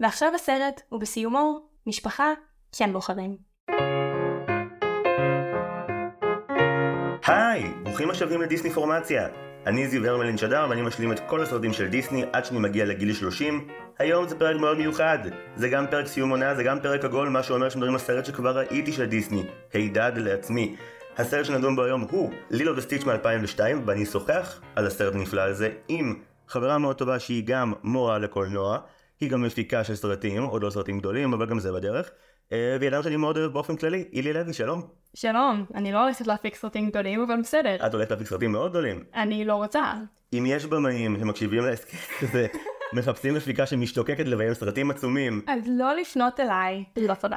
ועכשיו הסרט, ובסיומו, משפחה כן בוחרים. היי, ברוכים השבים לדיסני פורמציה. אני זיו הרמלין שדר ואני משלים את כל הסרטים של דיסני עד שאני מגיע לגיל 30. היום זה פרק מאוד מיוחד. זה גם פרק סיום עונה, זה גם פרק עגול, מה שאומר שמדברים על סרט שכבר ראיתי של דיסני. הידד לעצמי. הסרט שנדון בו היום הוא לילו וסטיץ' מ-2002, ואני אשוחח על הסרט הנפלא הזה עם חברה מאוד טובה שהיא גם מורה לקולנוע, היא גם מפיקה של סרטים, עוד לא סרטים גדולים, אבל גם זה בדרך. אה, והיא אדם שאני מאוד אוהב באופן כללי, אילי לוי, שלום. שלום, אני לא הולכת להפיק סרטים גדולים, אבל בסדר. את הולכת להפיק סרטים מאוד גדולים. אני לא רוצה. אם יש במאים שמקשיבים להסכם הזה, מחפשים מפיקה שמשתוקקת לביים סרטים עצומים. אז לא לפנות אליי. לא תודה.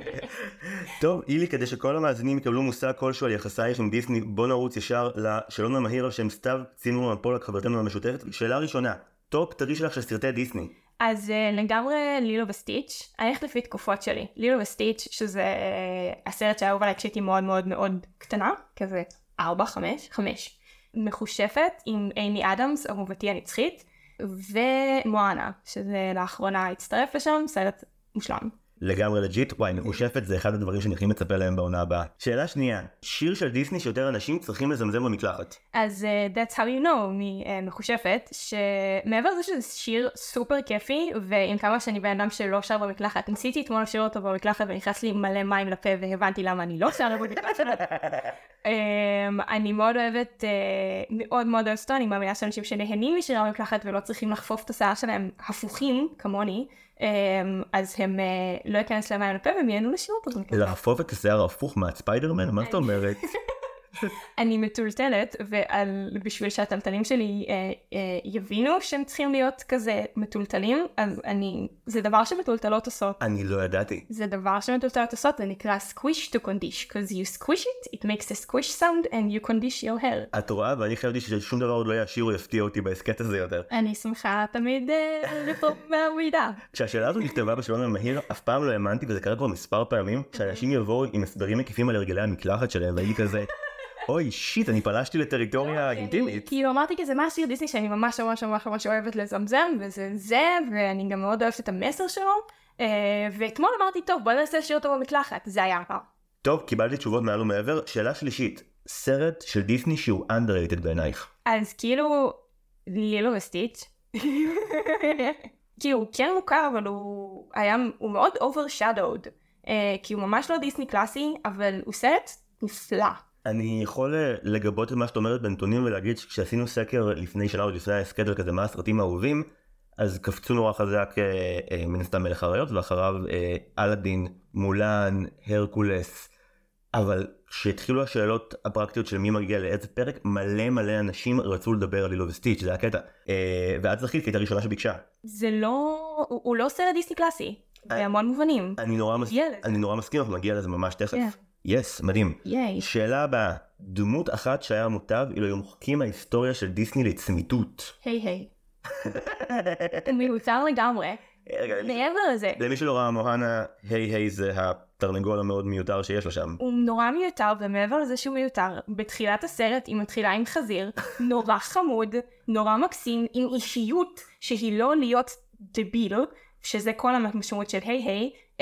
טוב, אילי, כדי שכל המאזינים יקבלו מושג כלשהו על יחסייך עם דיסני, בוא נרוץ ישר לשאלון המהיר על שם סתיו צינור פולק, חברתנו המשותפת. שאלה ראשונה, top three שלך של סרטי דיסני. אז אה, לגמרי לילו וסטיץ', אני הולכת לפי תקופות שלי. לילו וסטיץ', שזה אה, הסרט שאהוב עליי כשהייתי מאוד מאוד מאוד קטנה, כזה 4, 5, 5. מכושפת עם אימי אדמס, אהובתי הנצחית, ומואנה, שזה לאחרונה הצטרף לשם, סרט מושלם. לגמרי legit, וואי, מכושפת זה אחד הדברים שאני הכי מצפה להם בעונה הבאה. שאלה שנייה, שיר של דיסני שיותר אנשים צריכים לזמזם במקלחת. אז uh, That's How You Know ממחושפת, שמעבר לזה שזה שיר סופר כיפי, ועם כמה שאני בן אדם שלא שר במקלחת, ניסיתי אתמול לשיר אותו במקלחת ונכנס לי מלא מים לפה והבנתי למה אני לא שרה במקלחת. um, אני מאוד אוהבת, uh, מאוד מאוד אוהבת אותו, אני מאמינה שאנשים שנהנים משירה במקלחת ולא צריכים לחפוף את השיער שלהם הפוכים, כמוני. אמ, אז הם אה, לא ייכנס למים לפה והם ייהנו לשירות אותו. להפוף את השיער ההפוך מהספיידרמן? מה זאת אומרת? אני מטולטלת, ובשביל שהטלטלים שלי אה, אה, יבינו שהם צריכים להיות כזה מטולטלים, אז אני, זה דבר שמטולטלות עושות. אני לא ידעתי. זה דבר שמטולטלות עושות, זה נקרא squish to condish, because you squish it, it makes a squish sound and you condish your hair. את רואה? ואני חייבתי ששום דבר עוד לא יעשיר או יפתיע אותי בהסכת הזה יותר. אני שמחה תמיד לפה מהמידע. כשהשאלה הזו נכתבה בשאלון המהיר, אף פעם לא האמנתי, וזה קרה כבר מספר פעמים, שאנשים יבואו עם הסברים מקיפים על הרגלי המקלחת שלהם, והייתי כזה... אוי שיט, אני פלשתי לטריטוריה אינטימית. כאילו אמרתי כזה, מה השיר דיסני שאני ממש ממש ממש ממש אוהבת לזמזם, וזה זה, ואני גם מאוד אוהבת את המסר שלו. ואתמול אמרתי, טוב, בוא נעשה שיר אותו במקלחת, זה היה רע. טוב, קיבלתי תשובות מעל ומעבר. שאלה שלישית, סרט של דיסני שהוא underrated בעינייך. אז כאילו, לילו וסטיץ'. כאילו, הוא כן מוכר, אבל הוא היה, הוא מאוד overshadowed. כי הוא ממש לא דיסני קלאסי, אבל הוא סרט נפלא. אני יכול לגבות את מה שאת אומרת בנתונים ולהגיד שכשעשינו סקר לפני שנה עוד לפני ההסכת וכזה מה הסרטים האהובים אז קפצו נורא חזק אה, אה, מן הסתם מלך האריות ואחריו אה, אלאדין, מולן, הרקולס אבל כשהתחילו השאלות הפרקטיות של מי מגיע לאיזה פרק מלא מלא אנשים רצו לדבר על לילו וסטיץ' זה הקטע ואת זכית כי היית הראשונה שביקשה. זה לא הוא, לא סרט דיסני קלאסי בהמון מובנים. אני נורא, מס... אני נורא מסכים אנחנו נגיע לזה ממש תכף. יס, yes, מדהים. ייי. שאלה הבאה, דמות אחת שהיה מוטב אילו היו מוחקים ההיסטוריה של דיסני לצמיתות. היי היי. מיותר לגמרי. מעבר לזה. למי שלא ראה מוהנה, היי היי זה התרנגול המאוד מיותר שיש לו שם. הוא נורא מיותר, ומעבר לזה שהוא מיותר, בתחילת הסרט היא מתחילה עם חזיר, נורא חמוד, נורא מקסים, עם אישיות שהיא לא להיות דביל, שזה כל המשמעות של היי היי, Uh,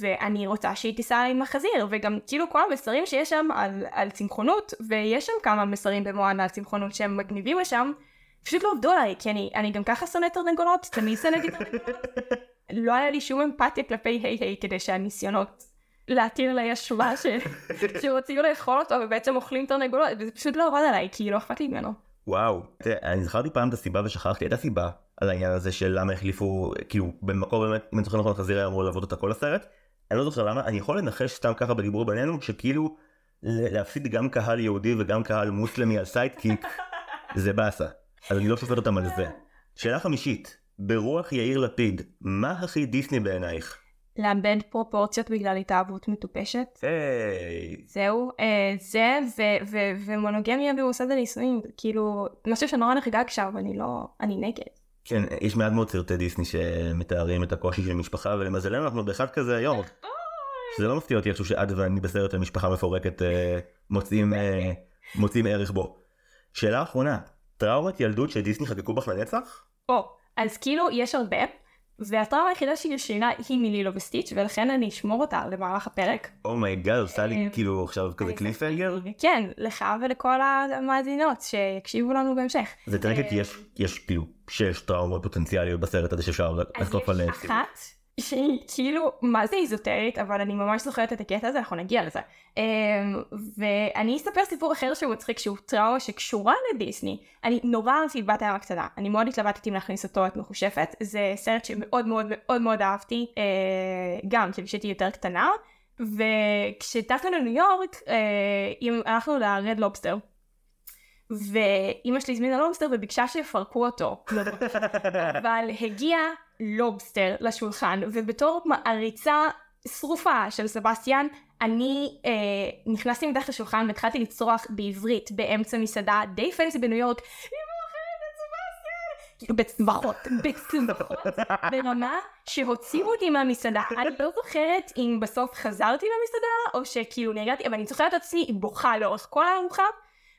ואני רוצה שהיא תיסע עם החזיר וגם כאילו כל המסרים שיש שם על, על צמחונות ויש שם כמה מסרים במואנה על צמחונות שהם מגניבים לשם פשוט לא עבדו עליי כי אני, אני גם ככה שונאת תרנגולות תמיד שונאתי תרנגולות לא היה לי שום אמפתיה כלפי היי היי כדי שהניסיונות להתיר עליי אשמה ש... שרוצים לאכול אותו ובעצם אוכלים תרנגולות וזה פשוט לא עבד עליי כי לא אכפת לי ממנו. וואו, אני זכרתי פעם את הסיבה ושכחתי. את הסיבה על העניין הזה של למה החליפו, כאילו במקור באמת, אם אני זוכר נכון חזיר היה אמור לעבוד אותה כל הסרט. אני לא זוכר למה, אני יכול לנחש סתם ככה בדיבור בינינו, שכאילו להפסיד גם קהל יהודי וגם קהל מוסלמי על sidekick, זה באסה. אז אני לא שופט אותם על זה. שאלה חמישית, ברוח יאיר לפיד, מה הכי דיסני בעינייך? לאבד פרופורציות בגלל התאהבות מטופשת. היי. זהו, אה, זה ומונוגמיה במוסד הנישואים, כאילו, משהו שנורא נחגג שם, אני לא, אני נגד. כן, יש מעט מאוד סרטי דיסני שמתארים את הקושי של משפחה, ולמזלנו אנחנו באחד כזה היום. שזה לא מפתיע אותי עכשיו שאת ואני בסרט על משפחה מפורקת אה, מוצאים, אה, מוצאים ערך בו. שאלה אחרונה, טראומת ילדות שדיסני חגגו בך לנצח? או, אז כאילו יש הרבה, והטראומה היחידה שהיא ישנה היא מלילו וסטיץ', ולכן אני אשמור אותה למהלך הפרק. oh my God, עושה לי אה, כאילו עכשיו כזה אני- cliffhanger. כן, לך ולכל המאזינות שיקשיבו לנו בהמשך. זה טריקט אה, יש כאילו שש טראומות פוטנציאליות בסרט הזה שאפשר אז לחטוף עליהן. יש אחת שהיא כאילו, מה זה איזוטרית, אבל אני ממש זוכרת את הקטע הזה, אנחנו נגיע לזה. אמ, ואני אספר סיפור אחר שהוא מצחיק, שהוא טראומה שקשורה לדיסני. אני נורא אהבתי בת הים הקטנה, אני מאוד התלבטתי אם להכניס אותו את המכשפה, זה סרט שמאוד מאוד מאוד מאוד אהבתי, אה, גם כשהייתי יותר קטנה. וכשטסנו לניו יורק, אה, הלכנו לרד לובסטר. ואימא שלי הזמינה לובסטר וביקשה שיפרקו אותו. אבל הגיע לובסטר לשולחן, ובתור מעריצה שרופה של סבסטיאן, אני אה, נכנסתי מתחת לשולחן והתחלתי לצרוח בעברית באמצע מסעדה די fancy בניו יורק, בצווחות, בצווחות, ברמה שהוציאו אותי מהמסעדה. אני לא זוכרת אם בסוף חזרתי למסעדה, או שכאילו נרגעתי, אבל אני זוכרת את עצמי בוכה לאורך כל הארוחה.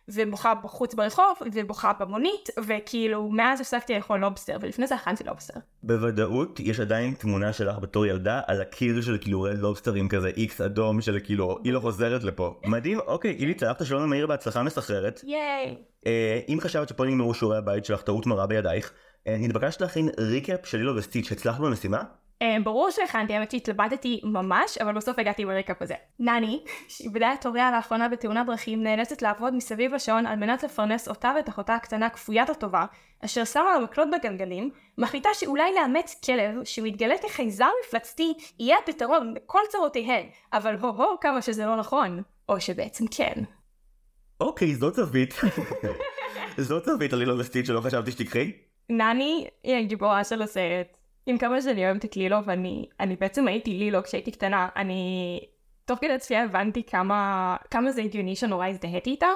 ובוכה בחוץ ברחוב, ובוכה במונית, וכאילו מאז הפסקתי לאכול לובסטר, ולפני זה אכלתי לובסטר. בוודאות יש עדיין תמונה שלך בתור ילדה על הקיר של כאילו רד לובסטר עם כזה איקס אדום של כאילו היא לא חוזרת לפה. מדהים, אוקיי, אילי צלחת שאלון מהיר בהצלחה מסחררת. ייי. אה, אם חשבת שפה נגמרו שיעורי הבית שלך טעות מרה בידייך, אה, נתבקשת להכין recap של לילו וסטיץ', הצלחת במשימה? אה, ברור שהכנתי, האמת שהתלבטתי ממש, אבל בסוף הגעתי בריקאפ הזה. נני, שאיבדה את הוריה לאחרונה בתאונת דרכים, נאלצת לעבוד מסביב לשעון על מנת לפרנס אותה ואת אחותה הקטנה כפוית הטובה, אשר שמה לה מקלות בגלגלים, מחליטה שאולי לאמץ כלב שמתגלה כחייזר מפלצתי יהיה הפתרון לכל צרותיהן, אבל הו-הו כמה שזה לא נכון. או שבעצם כן. אוקיי, זאת זווית. זאת זווית על לילו וסטיץ' שלא חשבתי שתקחי. נני היא הגיבורה של הסרט. עם כמה שאני אוהבת את לילו, ואני אני בעצם הייתי לילו כשהייתי קטנה, אני תוך כדי צפייה הבנתי כמה, כמה זה הגיוני שנורא הזדהיתי איתה.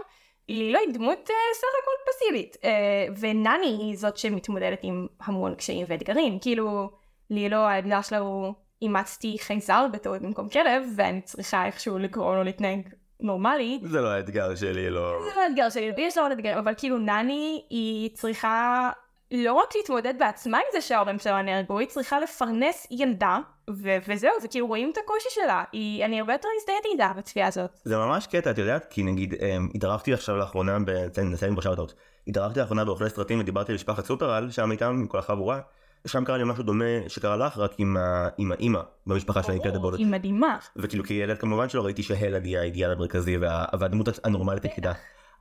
לילו היא דמות אה, סך הכל פסיבית, אה, ונני היא זאת שמתמודדת עם המון קשיים ואתגרים. כאילו, לילו האתגר שלה הוא אימצתי חייזר בטעות במקום כלב, ואני צריכה איכשהו לגרום לו להתנהג נורמלי. זה לא האתגר שלי, לא. זה לא האתגר שלי, לי יש לו עוד אתגר, אבל כאילו נני היא צריכה לא רק להתמודד בעצמה עם זה שההורים שלה נהרגו, היא צריכה לפרנס ילדה, ו- וזהו, וכאילו רואים את הקושי שלה, היא, אני הרבה יותר הזדהיתי איתה בצפייה הזאת. זה ממש קטע, את יודעת? כי נגיד, אמ, התארחתי עכשיו לאחרונה, תן, נסיים בשאוטות. התארחתי לאחרונה באוכלי סרטים ודיברתי על משפחת סופרל, שם איתם, עם כל החבורה. שם קרה לי משהו דומה שקרה לך, רק עם ה- עם האימא במשפחה שאני נקראת בולט. היא מדהימה. וכאילו כילד כמובן שלא ראיתי שהלד היא האידיאל המרכזי וה- והדמות הנורמלית היחידה.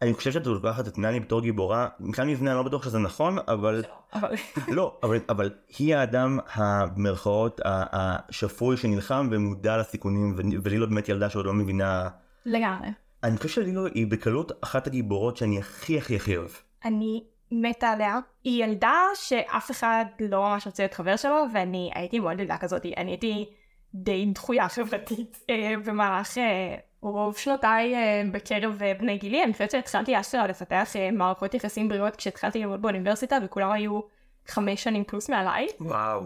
אני חושב שאת לוקחת את נני בתור גיבורה, מבחינת מבנה אני לא בטוח שזה נכון, אבל לא, אבל, אבל היא האדם המרכאות השפוי שנלחם ומודע לסיכונים, ולילו באמת ילדה שעוד לא מבינה. לגמרי. אני חושב שלילו היא בקלות אחת הגיבורות שאני הכי הכי הכי אוהב. אני מתה עליה. היא ילדה שאף אחד לא ממש רוצה להיות חבר שלו, ואני הייתי מאוד ילדה כזאת, אני הייתי די דחויה חברתית אה, במהלך אה, רוב שנותיי אה, בקרב בני גילי. אני חושבת שהתחלתי אשכרה לפתח מערכות יחסים בריאות כשהתחלתי ללמוד באוניברסיטה, וכולם היו חמש שנים פלוס מעליי. וואו.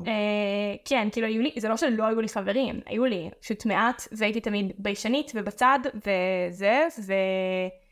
כן, כאילו היו לי, זה לא שלא היו לי חברים, היו לי פשוט מעט, והייתי תמיד ביישנית ובצד, וזה, ו...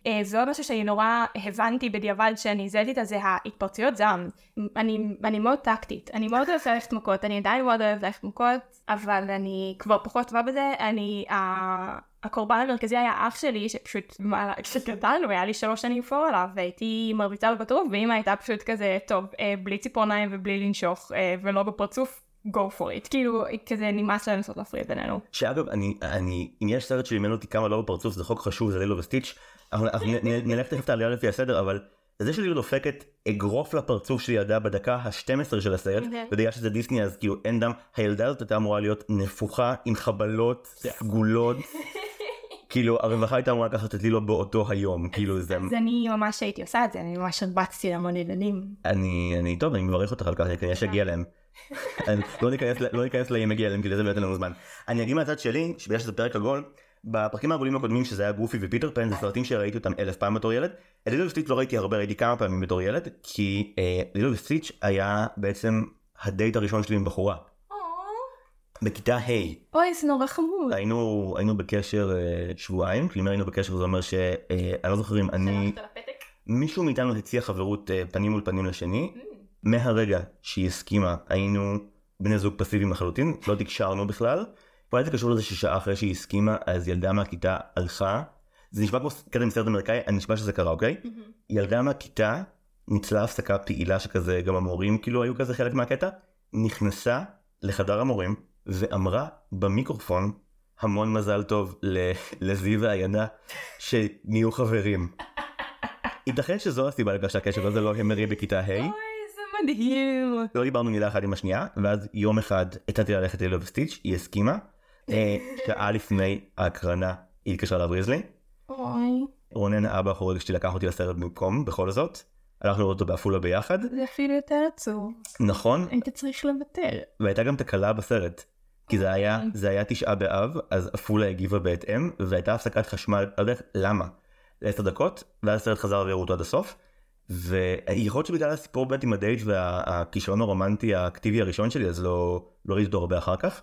אה, ועוד משהו שאני נורא הבנתי בדיעבד שאני זלתי את זה, ההתפרצויות זעם. אני, אני מאוד טקטית, אני מאוד אוהבת ללכת מכות, אני עדיין מאוד אוהבת ללכת מכות, אבל אני כבר פחות טובה בזה, אני, ה- הקורבן המרכזי היה אח שלי, שפשוט, כשגדלנו, היה לי שלוש שנים פור עליו, והייתי מרביצה לו בטירוף, ואמא הייתה פשוט כזה, טוב, אה, בלי ציפורניים ובלי לנשוך, אה, ולא בפרצוף, go for it. כאילו, כזה נמאס לנסות להפריד בינינו. שאגב, אני, אני, אם יש סרט שלימד אותי כמה לא בפרצוף, זה חוק חשוב, זה לילו וסטיץ', אנחנו נלך תכף את העלייה לפי הסדר, אבל זה שלילו דופקת אגרוף לפרצוף של ילדה בדקה ה-12 של הסרט, אוקיי. ובגלל שזה דיסני אז כאילו אין דם, הילדה הזאת הייתה אמורה להיות נפוחה עם חבלות סגולות, כאילו הרווחה הייתה אמורה לקחת את לילו באותו היום, כאילו זה, אז אני ממש הייתי עושה את זה, אני ממש הרבצתי להמון ילדים. אני, אני, טוב, אני מברך אותך על כך, כנראה שיגיע להם. אני- לא ניכנס לא ניכנס לאם מגיע להם, כי לזה באמת אין לנו זמן. אני אגיד מהצד שלי, שבגלל שזה פרק עגול, בפרקים העגולים הקודמים שזה היה גופי ופיטר פן, זה סרטים שראיתי אותם אלף פעם בתור ילד. את לילו וסטיץ' לא ראיתי הרבה, ראיתי כמה פעמים בתור ילד, כי אה, לילו וסטיץ' היה בעצם הדייט הראשון שלי עם בחורה. בכיתה ה' אוי, זה נורא חמוד. היינו, היינו בקשר אה, שבועיים, כלומר היינו בקשר זה אומר ש... אה, לא זוכר אם אני... מישהו מאיתנו הציע חברות אה, פנים מול פנים לשני, מהרגע שהיא הסכימה היינו בני זוג פסיביים לחלוטין, לא תקשרנו בכלל. אולי זה קשור לזה ששעה אחרי שהיא הסכימה, אז ילדה מהכיתה הלכה. זה נשמע כמו קטע מסרט אמריקאי, אני נשמע שזה קרה, אוקיי? ילדה מהכיתה ניצלה הפסקה פעילה שכזה, גם המורים כאילו היו כזה חלק מהקטע, נכנסה לחדר המורים ואמרה במיקרופון המון מזל טוב לזיו והעיינה שנהיו חברים. ייתכן שזו הסיבה לכך שהקשר הזה לא המריא בכיתה ה'. מדהים. לא דיברנו מילה אחת עם השנייה, ואז יום אחד הצעתי לה ללכת ללו וסטיץ', היא הסכימה. אה, שעה לפני ההקרנה היא התקשרה להבריז לי. אוי, רונן האבא החורג שלי לקח אותי לסרט במקום בכל זאת. הלכנו לראות אותו בעפולה ביחד. זה אפילו יותר עצוב. נכון, היית צריך לוותר. והייתה גם תקלה בסרט. כי זה היה, זה היה תשעה באב, אז עפולה הגיבה בהתאם, והייתה הפסקת חשמל, לא יודע למה, לעשר דקות, ואז הסרט חזר והראו אותו עד הסוף. ויכול להיות שבגלל הסיפור באמת עם הדייט והכישרון הרומנטי האקטיבי הראשון שלי, אז לא, לא ראיתי אותו הרבה אחר כך.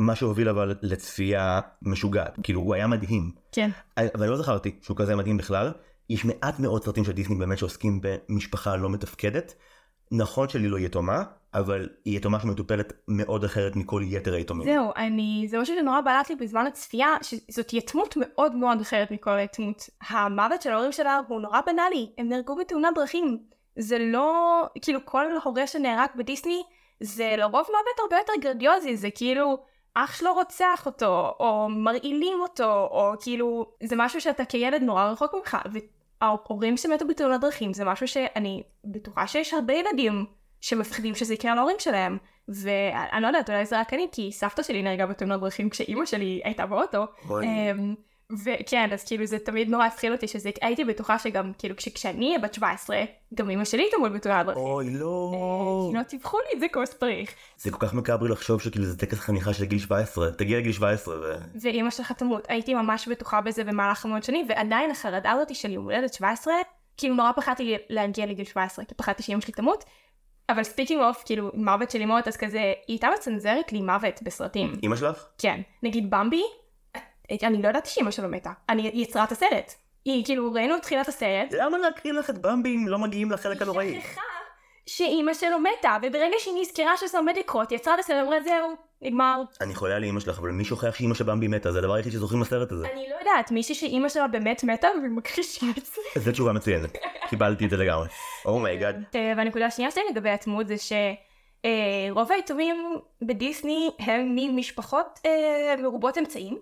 מה שהוביל אבל לצפייה משוגעת, כאילו הוא היה מדהים. כן. אבל לא זכרתי שהוא כזה מדהים בכלל. יש מעט מאוד סרטים של דיסני באמת שעוסקים במשפחה לא מתפקדת. נכון שלי לא יתומה, אבל היא יתומה שמטופלת מאוד אחרת מכל יתר היתומים. זהו, אני, זה משהו שנורא בלט לי בזמן הצפייה, שזאת יתמות מאוד מאוד אחרת מכל היתמות. המוות של ההורים שלה הוא נורא בנאלי, הם נהרגו בתאונת דרכים. זה לא, כאילו כל הורה שנהרג בדיסני, זה לרוב מוות הרבה יותר גרדיוזי, זה כאילו אח שלו רוצח אותו, או מרעילים אותו, או כאילו, זה משהו שאתה כילד נורא רחוק ממך, וההורים שמתו בתאונת דרכים זה משהו שאני בטוחה שיש הרבה ילדים שמפחדים שזה יקרה להורים שלהם. ואני לא יודעת, אולי זה רק אני, כי סבתא שלי נהרגה בתאונת דרכים כשאימא שלי הייתה באוטו. וכן, אז כאילו זה תמיד נורא הפחיד אותי שזה, הייתי בטוחה שגם, כאילו כשאני אהיה בת 17, גם אמא שלי תמות בתאונת דרכים. אוי לא. כאילו טיווחו לי את זה כמו שצריך. זה כל כך מקאברי לחשוב שכאילו זה טקס חניכה של גיל 17, תגיע לגיל 17 ו... ואימא שלך תמות. הייתי ממש בטוחה בזה במהלך המון שנים, ועדיין החרדה הזאתי של יום הולדת 17, כאילו נורא פחדתי להגיע לגיל 17, כי פחדתי שאימא שלי תמות. אבל speaking of, כאילו, מוות של אימהות, אז כזה, היא הייתה מצנזרת לי מוות בסרטים. אמא שלך? כן. נגיד במבי, אני לא ידעתי שאימא שלו מתה. היא עצרה את הסרט. היא, כאילו, ראינו את תחילת הסרט. למה להראות לך את במבי אם לא מגיעים לחלק הנוראי? היא שכחה שאימא שלו מתה, וברגע שהיא נזכרה שזה עומד לקרות, עצרה את הסרט, אמרה זהו, נגמר. אני חולה על אמא שלך, אבל מי שוכח שאמא של במבי מתה? זה הדבר היחיד שזוכרים בסרט הזה. אני לא יודעת, מישהי שאימא שלה באמת מתה ומכחישה את זה. זו תשובה מצוינת. קיבלתי את זה לגמרי. oh my God. אה, והנקודה השנייה שלי לגבי היתמות זה שרוב היתומים בדיסני הם ממשפחות אה, מרובות אמצעים.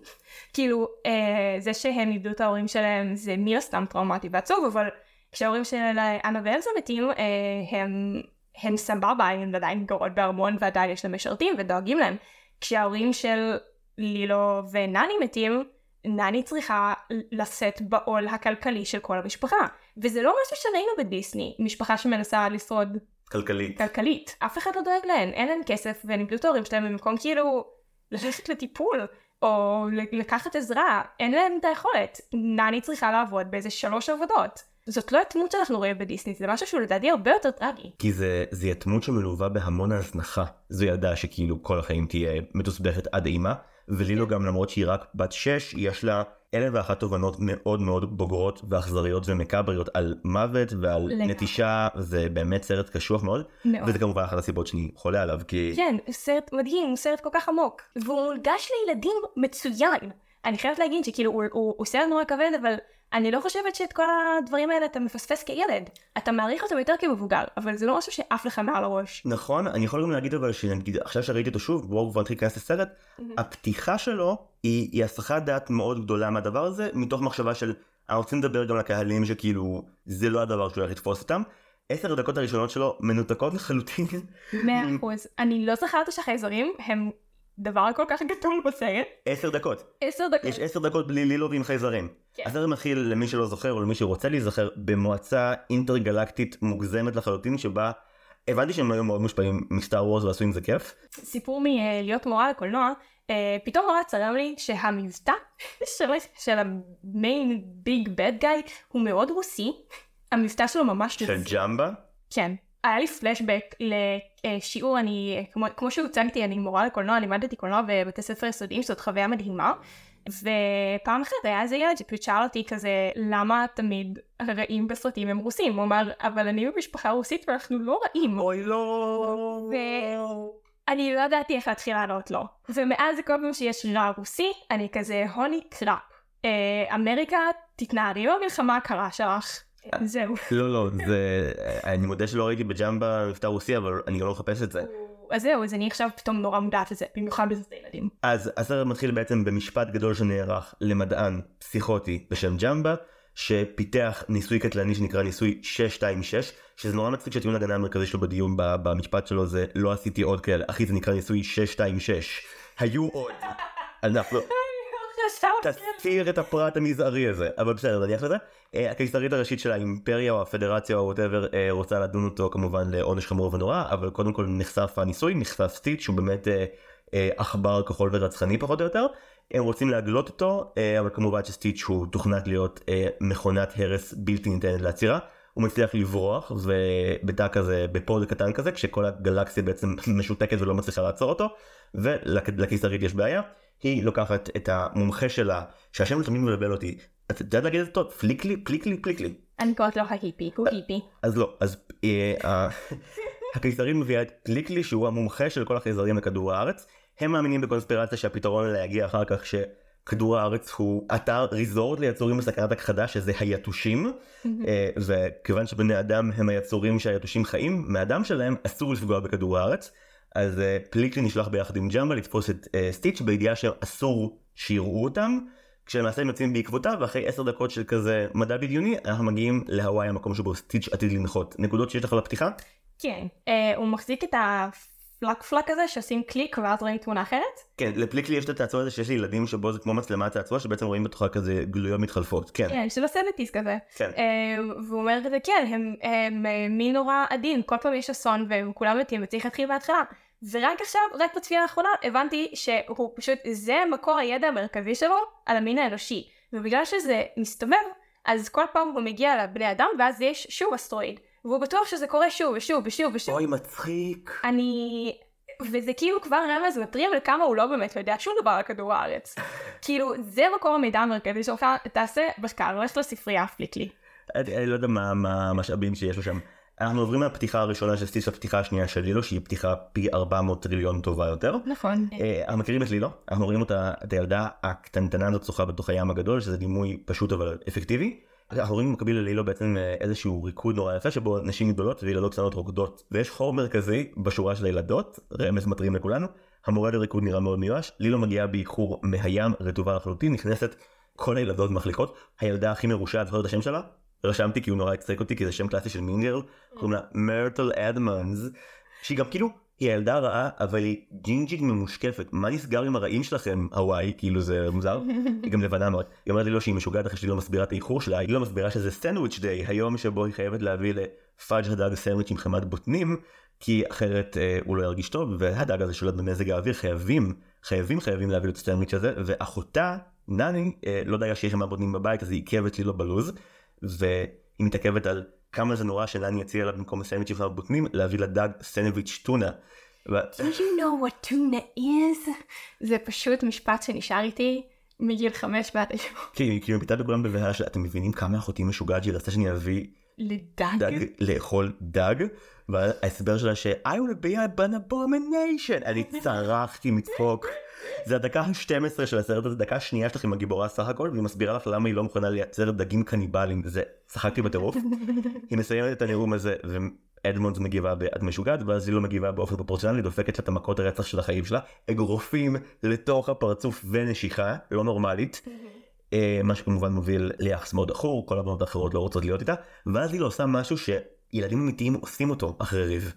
כאילו, אה, זה שהם איבדו את ההורים שלהם זה מן הסתם טראומטי ועצוב, אבל כשההורים של אנה ואלזה מתים, אה, הם, הם סבבה, הם עדיין גרות בארמון ועדיין יש להם משרתים ודואגים להם. כשההורים של לילו ונני מתים, נני צריכה לשאת בעול הכלכלי של כל המשפחה. וזה לא משהו שראינו בדיסני, משפחה שמנסה לשרוד כלכלית. כלכלית. אף אחד לא דואג להן, אין להן כסף והן איבדו את ההורים שלהם במקום כאילו ללכת לטיפול או לקחת עזרה, אין להן את היכולת. נני צריכה לעבוד באיזה שלוש עבודות. זאת לא התמות שאנחנו רואים בדיסני, זה משהו שהוא לדעתי הרבה יותר טרגי. כי זה, זה יתמות שמלווה בהמון הזנחה. זו ילדה שכאילו כל החיים תהיה מתוסבכת עד אימה, ולילו גם למרות שהיא רק בת 6, יש לה אלף ואחת תובנות מאוד מאוד בוגרות ואכזריות ומקבריות על מוות ועל לגמרי. נטישה, זה באמת סרט קשוח מאוד, מאוד. וזה כמובן אחת הסיבות שאני חולה עליו, כי... כן, סרט מדהים, הוא סרט כל כך עמוק. והוא מונגש לילדים מצוין. אני חייבת להגיד שכאילו הוא, הוא, הוא סרט נורא כבד, אבל אני לא חושבת שאת כל הדברים האלה אתה מפספס כילד. אתה מעריך אותם יותר כמבוגר, אבל זה לא משהו שעף לך מעל הראש. נכון, אני יכול גם להגיד אבל שנגיד עכשיו שראיתי אותו שוב, בואו כבר נתחיל להיכנס לסרט, הפתיחה שלו היא, היא הסחת דעת מאוד גדולה מהדבר הזה, מתוך מחשבה של, אנחנו רוצים לדבר גם לקהלים שכאילו, זה לא הדבר שהוא הולך לתפוס אותם. עשר הדקות הראשונות שלו מנותקות לחלוטין. מאה אחוז. אני לא זכרתי שהחייזרים הם דבר כל כך גדול בסרט. עשר דקות. עשר דקות. יש עשר דקות בלי לילו ועם חייזרים. כן. הסרט מתחיל למי שלא זוכר או למי שרוצה להיזכר במועצה אינטרגלקטית מוגזמת לחלוטין שבה הבנתי שהם היו מאוד מושפעים מסטאר וורס ועשו עם זה כיף. סיפור מלהיות מורה לקולנוע, אה, פתאום נורא צרם לי שהמבטא של, של המיין ביג בד גאי הוא מאוד רוסי. המבטא שלו ממש של ג'מבה. כן. היה לי פלשבק לשיעור, אני, כמו, כמו שהוצגתי, אני מורה לקולנוע, לימדתי קולנוע בבתי ספר יסודיים, שזאת חוויה מדהימה. ופעם אחת היה איזה ילד שפשוט שאל אותי כזה, למה תמיד הרעים בסרטים הם רוסים? הוא אמר, אבל אני במשפחה רוסית ואנחנו לא רעים. אוי לא. אני לא ידעתי איך להתחיל לענות לו. ומאז כל פעם שיש רע רוסי, אני כזה הולי קראפ. אה, אמריקה, תתנערי במלחמה הקרה שלך. זהו. לא לא זה אני מודה שלא ראיתי בג'מבה מבטא רוסי אבל אני גם לא מחפש את זה. אז זהו, אז אני עכשיו פתאום נורא מודעת לזה, במיוחד בזה ילדים. אז הסרט מתחיל בעצם במשפט גדול שנערך למדען פסיכוטי בשם ג'מבה, שפיתח ניסוי קטלני שנקרא ניסוי 626, שזה נורא מצחיק שהטיעון הגנה המרכזי שלו בדיון במשפט שלו זה לא עשיתי עוד כאלה, אחי זה נקרא ניסוי 626. היו עוד. אנחנו... הסתיר את הפרט המזערי הזה, אבל בסדר, נניח לזה. אה, הקיסרית הראשית של האימפריה או הפדרציה או whatever אה, רוצה לדון אותו כמובן לעונש חמור ונורא, אבל קודם כל נחשף הניסוי, נחשף סטיץ' שהוא באמת אה, עכבר כחול ורצחני פחות או יותר. הם רוצים להגלות אותו, אבל כמובן שסטיץ' הוא תוכנת להיות מכונת הרס בלתי ניתנת לעצירה. הוא מצליח לברוח ובתא כזה ב pod קטן כזה כשכל הגלקסיה בעצם משותקת ולא מצליחה לעצור אותו ולקיסרית יש בעיה היא לוקחת את המומחה שלה, שהשם תמיד מבלבל אותי, את יודעת להגיד את זה טוב? פליקלי? פליקלי? פליקלי. אני קוראת לו ההיפי, הוא היפי. אז לא, אז אה, הקיסרית מביאה את פליקלי שהוא המומחה של כל החייזרים לכדור הארץ. הם מאמינים בקונספירציה שהפתרון לה יגיע אחר כך שכדור הארץ הוא אתר ריזורט ליצורים בסכנת הכחדה שזה היתושים אה, וכיוון שבני אדם הם היצורים שהיתושים חיים מהדם שלהם אסור לפגוע בכדור הארץ. אז uh, פליקלי נשלח ביחד עם ג'מבה לתפוס את uh, סטיץ' בידיעה שאסור שיראו אותם. כשלמעשה הם יוצאים בעקבותיו ואחרי 10 דקות של כזה מדע בדיוני אנחנו מגיעים להוואי המקום שבו סטיץ' עתיד לנחות. נקודות שיש לך בפתיחה? כן, uh, הוא מחזיק את הפלק פלק הזה שעושים קליק ואז רואים תמונה אחרת? כן, לפליקלי יש את התעצוע הזה שיש לילדים שבו זה כמו מצלמת תעצוע שבעצם רואים בתוכה כזה גלויות מתחלפות, כן. כן, של הסבטיס כזה. כן. Uh, והוא אומר כזה כן, הם, הם, הם מי נורא עדין, כל פעם יש אסון והם כולם מתים וצריך להתחיל מההתחלה. ורק עכשיו, רק בצפייה האחרונה, הבנתי שהוא פשוט, זה מקור הידע המרכזי שלו על המין האנושי. ובגלל שזה מסתובב, אז כל פעם הוא מגיע לבני אדם, ואז יש שוב אסטרואיד. והוא בטוח שזה קורה שוב ושוב ושוב ושוב. אוי, מצחיק. אני... וזה כאילו כבר רמז מטרים לכמה הוא לא באמת יודע שום דבר על כדור הארץ. כאילו, זה מקור המידע המרכזי שלך, תעשה מחקר, הולך לספרייה, פליק לי. אני לא יודע מה המשאבים שיש לו שם. אנחנו עוברים מהפתיחה הראשונה של סטיס לפתיחה השנייה של לילו שהיא פתיחה פי 400 טריליון טובה יותר. נכון. אה, אנחנו מכירים את לילו, אנחנו רואים אותה, את הילדה הקטנטנה הזאת שוחה בתוך הים הגדול שזה דימוי פשוט אבל אפקטיבי. אנחנו רואים במקביל ללילו בעצם אה, איזשהו ריקוד נורא יפה שבו נשים גדולות וילדות קטנות רוקדות. ויש חור מרכזי בשורה של הילדות, רמז מטרים לכולנו, המורה לריקוד נראה מאוד מיואש, לילו מגיעה באיחור מהים רטובה לחלוטין, נכנסת כל הילדות מחליקות, הילדה הכי מרושעת, זוכרת את השם שלה? רשמתי כי הוא נורא הצחיק אותי כי זה שם קלאסי של מינגרל, קוראים לה מרטל אדמונס, שהיא גם כאילו, היא הילדה רעה אבל היא ג'ינג'ית ממושקפת, מה נסגר עם הרעים שלכם הוואי, כאילו זה מוזר, היא גם לבנה מאוד, היא אומרת לי לא שהיא משוגעת אחרי שהיא לא מסבירה את האיחור שלה, היא לא מסבירה שזה סנדוויץ' דיי, היום שבו היא חייבת להביא לפאג' הדג סנדוויץ' עם חמת בוטנים, כי אחרת אה, הוא לא ירגיש טוב, והדג הזה שולט במזג האוויר, חייבים, חייבים חייבים להביא לו את הסנדוויץ' הזה, ואחותה, נני, אה, לא דאגה שיש חמת בוטנים בבית אז היא עיכבת לי לו בלוז. והיא מתעכבת על כמה זה נורא שלני יציע לה במקום הסנדוויץ' של בוטנים להביא לה דג סנדוויץ' טונה. Do you know what tuna is? זה פשוט משפט שנשאר איתי מגיל חמש ועד היום. כן, כאילו מפיתה בכולם בבהלה מבינים כמה אחותי משוגעת שהיא רצתה שאני אביא לדג? לאכול דג, וההסבר שלה ש I to be an abomination, אני צרחתי מצחוק. זה הדקה ה-12 של הסרט הזה, דקה שנייה שלך עם הגיבורה סך הכל, והיא מסבירה לך למה היא לא מוכנה לייצר דגים קניבלים, זה, צחקתי בטירוף. היא מסיימת את הנאום הזה, ואדמונדס מגיבה ב"את משוגעת", ואז היא לא מגיבה באופן פרופורציונלי, דופקת את המכות הרצח של החיים שלה, אגרופים לתוך הפרצוף ונשיכה, לא נורמלית. אה, מה שכמובן מוביל ליחס מאוד עכור, כל הבנות האחרות לא רוצות להיות איתה, ואז היא לא עושה משהו שילדים אמיתיים עושים אותו אחרי ריב.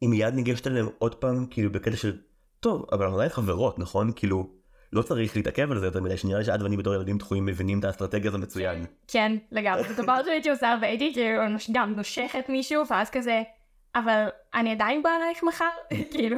היא מיד ניגשת אליהם עוד פעם, כאילו בקטע של טוב, אבל אנחנו עדיין חברות, נכון? כאילו, לא צריך להתעכב על זה יותר מדי, שנראה לי שאת ואני בתור ילדים דחויים מבינים את האסטרטגיה הזו מצוין. כן, לגמרי, זה דבר שהייתי עושה, והייתי כאילו גם נושכת מישהו, ואז כזה, אבל אני עדיין באה אלייך מחר, כאילו.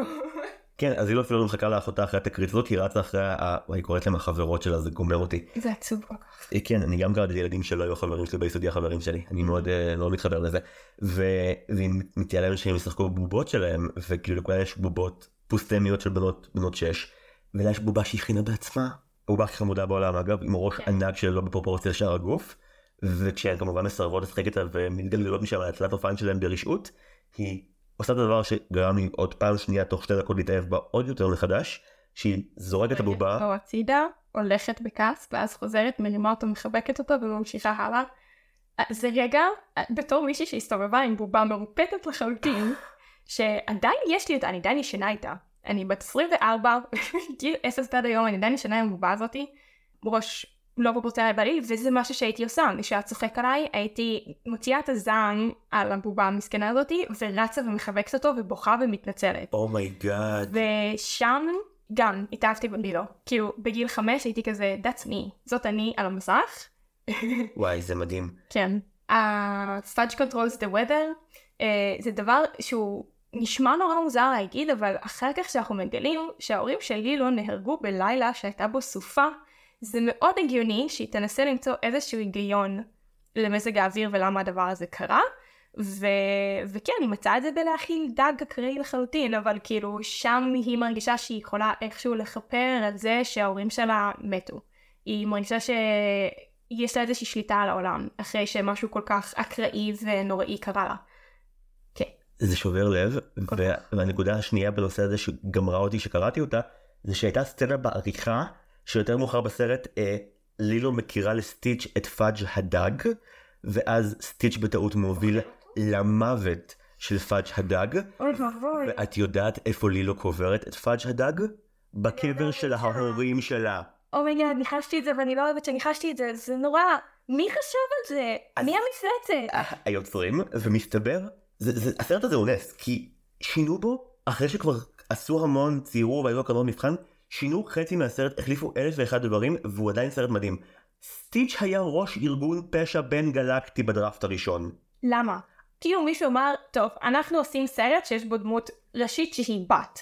כן, אז היא לא אפילו לא מחכה לאחותה אחרי התקרית הזאת, היא רצה אחרי, היא קוראת להם החברות שלה, זה גומר אותי. זה עצוב כל כך. אה, כן, אני גם קראתי ילדים שלא היו חברים שלי ביסודי החברים שלי, אני מאוד אה, לא מתחבר לזה. והיא מציעה להם שהם ישחקו בבובות שלהם, וכאילו לכולם יש בובות פוסטמיות של בנות, בנות שש, ולה יש בובה שהכינה בעצמה, בובה הכי חמודה בעולם אגב, עם ראש כן. ענק שלא בפרופורציה לשאר הגוף, וכשהן כמובן מסרבות לשחק איתה ומתגלגלות משם על הצלת אופן שלהם ברשעות, היא עושה את הדבר שגרם לי עוד פעם שנייה תוך שתי דקות להתאהב בה עוד יותר מחדש, שהיא זורקת את הבובה. או הצידה, הולכת בכעס, ואז חוזרת, מרימה אותו, מחבקת אותו וממשיכה הלאה. זה רגע, בתור מישהי שהסתובבה עם בובה מרופטת לחלוטין, שעדיין יש לי אותה, אני עדיין ישנה איתה. אני בת 24, גיל 10 עד היום, אני עדיין ישנה עם הבובה הזאתי. ראש לא פרופורציונלי בעליל, וזה משהו שהייתי עושה. כשאחי היה צוחק עליי, הייתי מוציאה את הזעם על הבובה המסכנה הזאתי, ורצה ומחבקת אותו, ובוכה ומתנצלת. oh my God. ושם גם התאהבתי בלילו. כאילו, בגיל חמש הייתי כזה, that's me, זאת אני על המסך. וואי, זה מדהים. כן. ה-fudge controls the weather, uh, זה דבר שהוא נשמע נורא מוזר להגיד, אבל אחר כך שאנחנו מגלים שההורים של לילו נהרגו בלילה שהייתה בו סופה, זה מאוד הגיוני שהיא תנסה למצוא איזשהו היגיון למזג האוויר ולמה הדבר הזה קרה. ו... וכן, היא מצאה את זה בלהכיל דג אקראי לחלוטין, אבל כאילו שם היא מרגישה שהיא יכולה איכשהו לכפר על זה שההורים שלה מתו. היא מרגישה שיש לה איזושהי שליטה על העולם, אחרי שמשהו כל כך אקראי ונוראי קרה לה. כן. זה שובר לב, והנקודה השנייה בנושא הזה שגמרה אותי שקראתי אותה, זה שהייתה סצנה בעריכה שיותר מאוחר בסרט אה, לילו מכירה לסטיץ' את פאג' הדג, ואז סטיץ' בטעות מוביל למוות של פאג' הדג. ואת יודעת איפה לילו קוברת את פאג' הדג? בקבר של ההורים שלה. oh my God, ניחשתי את זה ואני לא אוהבת שניחשתי את זה, זה נורא. מי חשב על זה? מי המפלצת? היוצרים, ומסתבר, הסרט הזה הוא נס, כי שינו בו, אחרי שכבר עשו המון, ציירו והיו הקרנות מבחן, שינו חצי מהסרט, החליפו אלף ואחד דברים, והוא עדיין סרט מדהים. סטיץ' היה ראש ארגון פשע בין גלקטי בדראפט הראשון. למה? כאילו מישהו אמר, טוב, אנחנו עושים סרט שיש בו דמות ראשית שהיא בת.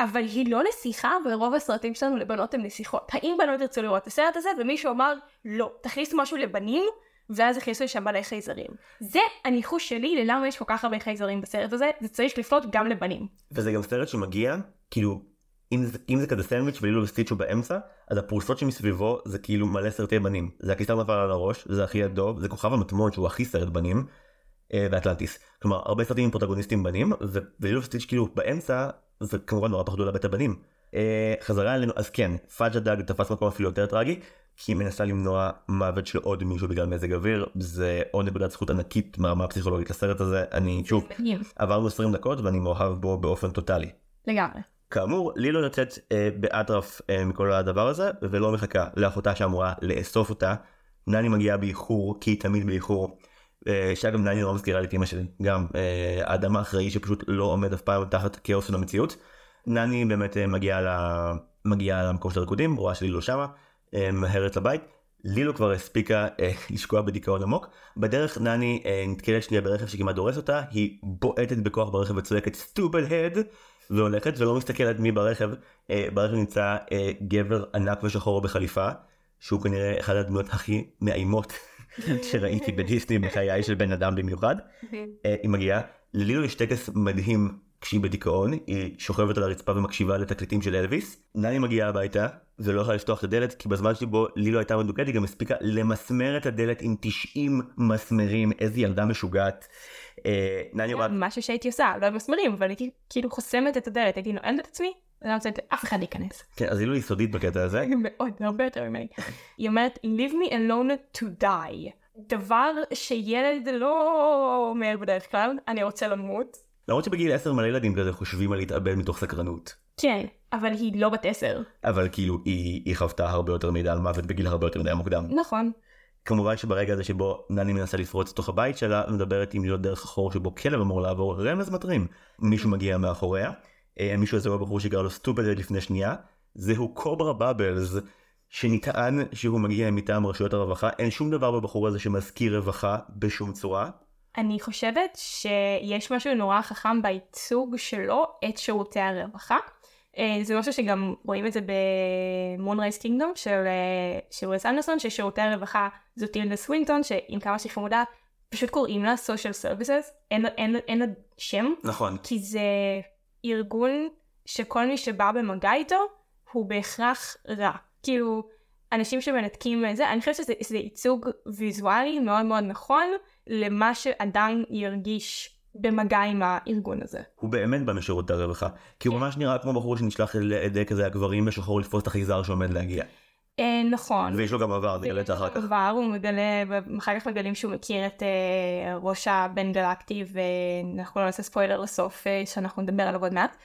אבל היא לא נסיכה, ורוב הסרטים שלנו לבנות הן נסיכות. האם בנות ירצו לראות את הסרט הזה? ומישהו אמר, לא, תכניסו משהו לבנים, ואז הכניסו לשם מלא חייזרים. זה הניחוש שלי ללמה יש כל כך הרבה חייזרים בסרט הזה, זה צריך לפנות גם לבנים. וזה גם סרט שמגיע, כאילו, אם זה, אם זה כזה סנדוויץ' ולילו וסטיצ'ו באמצע, אז הפרוסות שמסביבו זה כאילו מלא סרטי בנים. זה הקיסר נפל על הראש, זה הכי הדוב, זה כוכב המטמון שהוא הכי סרט בנים, אה, ואטלנטיס. כלומר, הרבה סרטים עם פרוטגוניסטים בנים, ולילו וסטיץ' כאילו באמצע, זה כמובן נורא פחדו לאבד את הבנים. אה, חזרה אלינו, אז כן, פאג' הדג תפס מקום אפילו יותר טרגי, כי היא מנסה למנוע מוות של עוד מישהו בגלל מזג אוויר, זה עוד נקודת זכות ענקית מהרמה הפסיכולוגית לסרט הזה, אני שוב, עברנו 20 דקות ואני מאוהב בו באופן טוטאלי. לגמרי. כאמור, ליलो יוצאת אה, באטרף אה, מכל הדבר הזה, ולא מחכה לאחותה שאמורה לאסוף אותה. נני מגיעה באיחור, כי היא תמיד באיחור. אה, שאגב נני לא מזכירה לי את אמא שלי, גם אה, האדם האחראי שפשוט לא עומד אף פעם תחת כאוס של המציאות. נני באמת אה, מגיעה, ל... מגיעה למקום של הריקודים, רואה שלילו שמה, אה, מהרת לבית. לילו כבר הספיקה אה, לשקוע בדיכאון עמוק. בדרך נני אה, נתקלת שנייה ברכב שכמעט דורס אותה, היא בועטת בכוח ברכב וצועקת סטופל הד. והולכת ולא מסתכלת מי ברכב. אה, ברכב נמצא אה, גבר ענק ושחור בחליפה, שהוא כנראה אחת הדמויות הכי מאיימות שראיתי בדיסני בחיי של בן אדם במיוחד. אה, היא מגיעה, ללילו יש טקס מדהים כשהיא בדיכאון, היא שוכבת על הרצפה ומקשיבה לתקליטים של אלוויס. נני מגיעה הביתה ולא יכולה לפתוח את הדלת כי בזמן שבו לילו הייתה מדוכאת היא גם הספיקה למסמר את הדלת עם 90 מסמרים, איזה ילדה משוגעת. אה, נני רואה... משהו שהייתי עושה, לא מסמרים, אבל הייתי כאילו חוסמת את הדלת, הייתי נועלת את עצמי, לא רוצה אף אחד להיכנס. כן, אז היא לא יסודית בקטע הזה. מאוד, הרבה יותר ממני. היא אומרת, leave me alone to die. דבר שילד לא אומר בדרך כלל, אני רוצה למות. למרות שבגיל 10 מלא ילדים כזה חושבים על להתאבד מתוך סקרנות. כן, אבל היא לא בת 10. אבל כאילו היא, היא חוותה הרבה יותר מידע על מוות בגיל הרבה יותר מדי מוקדם. נכון. כמובן שברגע הזה שבו נני מנסה לפרוץ לתוך הבית שלה מדברת עם להיות דרך החור שבו כלב אמור לעבור רמז מטרים מישהו מגיע מאחוריה מישהו הזה הוא הבחור שגר לו סטופלד לפני שנייה זהו קוברה בבלס שנטען שהוא מגיע מטעם רשויות הרווחה אין שום דבר בבחור הזה שמזכיר רווחה בשום צורה. אני חושבת שיש משהו נורא חכם בייצוג שלו את שירותי הרווחה. אה, זה משהו שגם רואים את זה במונרייס קינגדום של, אה, של וויס אנדרסון ששירותי הרווחה זו טילדה סווינטון שעם כמה שהיא חמודה פשוט קוראים לה social services. אין, אין, אין לה שם. נכון. כי זה ארגון שכל מי שבא במגע איתו הוא בהכרח רע. כאילו אנשים שמנתקים את זה אני חושבת שזה ייצוג ויזואלי מאוד מאוד נכון למה שאדם ירגיש במגע עם הארגון הזה. הוא באמת בא משירות הרווחה. כי הוא כן. ממש נראה כמו בחור שנשלח על ידי כזה הגברים בשחור לתפוס את החייזר שעומד להגיע. אה, נכון. ויש לו גם עבר, זה אחר כך. כבר הוא מגלה, אחר כך מגלים שהוא מכיר את אה, ראש הבן גלקטי ואנחנו לא נעשה ספוילר לסוף אה, שאנחנו נדבר עליו עוד מעט,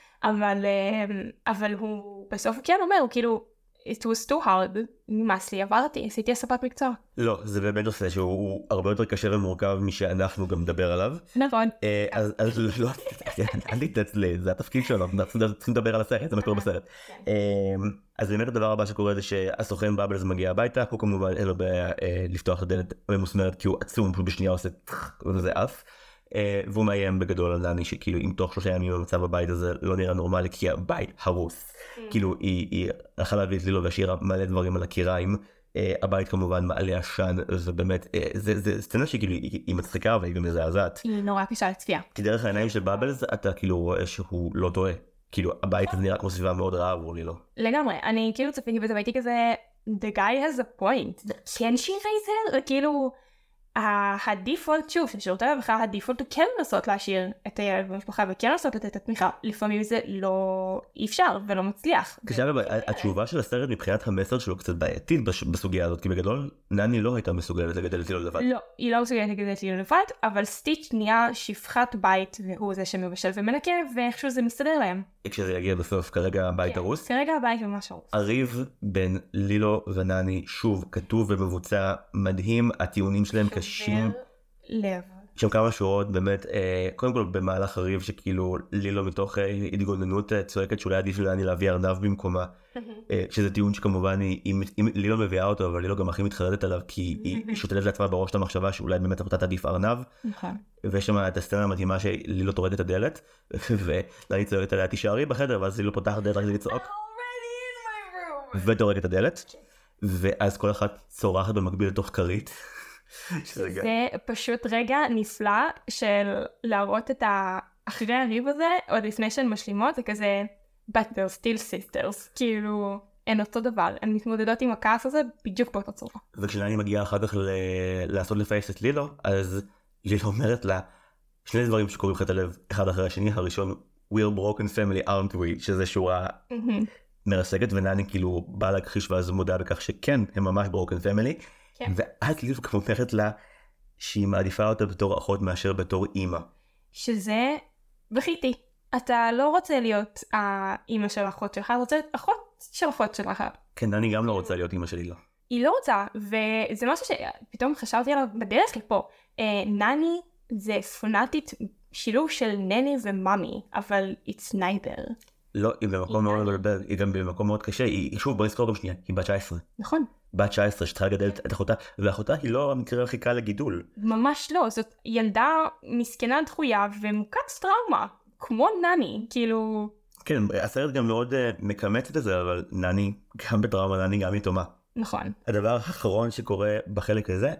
אבל הוא בסוף כן אומר, הוא כאילו, it was too hard, נמאס לי, עברתי, עשיתי הספת מקצוע. לא, זה באמת נושא שהוא הוא הרבה יותר קשה ומורכב משאנחנו גם נדבר עליו. נכון. אז לא, אל תתנצלי, זה התפקיד שלנו, אנחנו צריכים לדבר על הסרט, זה מה שקורה בסרט. אז באמת הדבר הבא שקורה זה שהסוכן באבלס מגיע הביתה, הוא כמובן אין לו בעיה לפתוח את הדלת ממוסמרת כי הוא עצום, פשוט בשנייה עושה טח, וזה עף. אה, והוא מאיים בגדול על דני שכאילו אם תוך שלושה ימים המצב בבית הזה לא נראה נורמלי כי הבית הרוס. כאילו היא הלכה להביא את לילו והשאירה מלא דברים על הקיריים. אה, הבית כמובן מעלה עשן ובאמת אה, זה זה סצנה שכאילו היא מצחיקה אבל היא גם מזעזעת. היא נורא קשה לצפייה. כי דרך העיניים של באבלס אתה כאילו רואה שהוא לא טועה. כאילו הבית הזה נראה כמו סביבה מאוד רעה עבור לילו. לגמרי, אני כאילו צפיתי בזה והייתי כזה, the guy has a point, can she raise her? כאילו, הדיפולט, שוב, של שירותי הרווחה, הדיפולט הוא כן לנסות להשאיר את הילד במשפחה וכן לנסות לתת את התמיכה, לפעמים זה לא, אי אפשר ולא מצליח. עכשיו התשובה של הסרט מבחינת המסר שלו קצת בעייתית בסוגיה הזאת כי בגדול נני לא הייתה מסוגלת לגדל את לילו לבד. לא, היא לא מסוגלת לגדל את לילו לבד, אבל סטיץ' נהיה שפחת בית והוא זה שמבשל ומנקה ואיכשהו זה מסתדר להם. כשזה יגיע בסוף כרגע הבית כן, הרוס. כרגע הבית ממש הרוס. הריב בין לילו ונני שוב כתוב ומבוצע מדהים הטיעונים שלהם קשים. לב. יש שם כמה שורות באמת אה, קודם כל במהלך הריב שכאילו לילו מתוך אה, התגוננות אה, צועקת שאולי עדיף לני להביא ארנב במקומה אה, שזה טיעון שכמובן היא, היא, היא לילו מביאה אותו אבל לילו גם הכי מתחרדת עליו כי היא שותלת לעצמה בראש את המחשבה שאולי באמת אחותה תעדיף ארנב נכון. ויש שם את הסצנה המדהימה שלילו טורדת את הדלת ולני צועקת עליה תישארי בחדר ואז לילו פותחת דלת רק כדי לצעוק וטורקת את הדלת ואז כל אחת צורחת במקביל לתוך כרית. שזה זה פשוט רגע נפלא של להראות את ה... אחרי הריב הזה, עוד לפני שהן משלימות, זה כזה, but they're still sisters, כאילו, הן אותו דבר, הן מתמודדות עם הכעס הזה בדיוק באותה צורה. וכשלני מגיעה אחר כך ל... לעשות לפייס את לילו אז לילו אומרת לה שני דברים שקוראים לך את הלב אחד אחרי השני הראשון we're broken family aren't we? שזה שורה מרסקת ונני כאילו באה להכחיש ואז מודה בכך שכן הם ממש broken family כן. ואז לילו כבר אומרת לה שהיא מעדיפה אותה בתור אחות מאשר בתור אימא. שזה, בכיתי. אתה לא רוצה להיות האימא של האחות שלך, אתה רוצה להיות אחות של אחות שלך. כן אני גם לא רוצה להיות אימא שלי לא. היא לא רוצה, וזה משהו שפתאום חשבתי עליו בדרך לפה. אה, נני זה פונאטית שילוב של נני ומאמי, אבל it's neither. לא היא במקום מאוד מבלבל היא גם במקום מאוד קשה היא שוב בוא נזכור גם שנייה היא בת 19 נכון, בת 19 שצריכה לגדל את אחותה ואחותה היא לא המקרה הכי קל לגידול. ממש לא, זאת ילדה מסכנה דחויה ומוכת טראומה, כמו נני, כאילו, כן הסרט גם מאוד uh, מקמץ את זה אבל נני גם בטראומה נני גם יתומה. נכון. הדבר האחרון שקורה בחלק הזה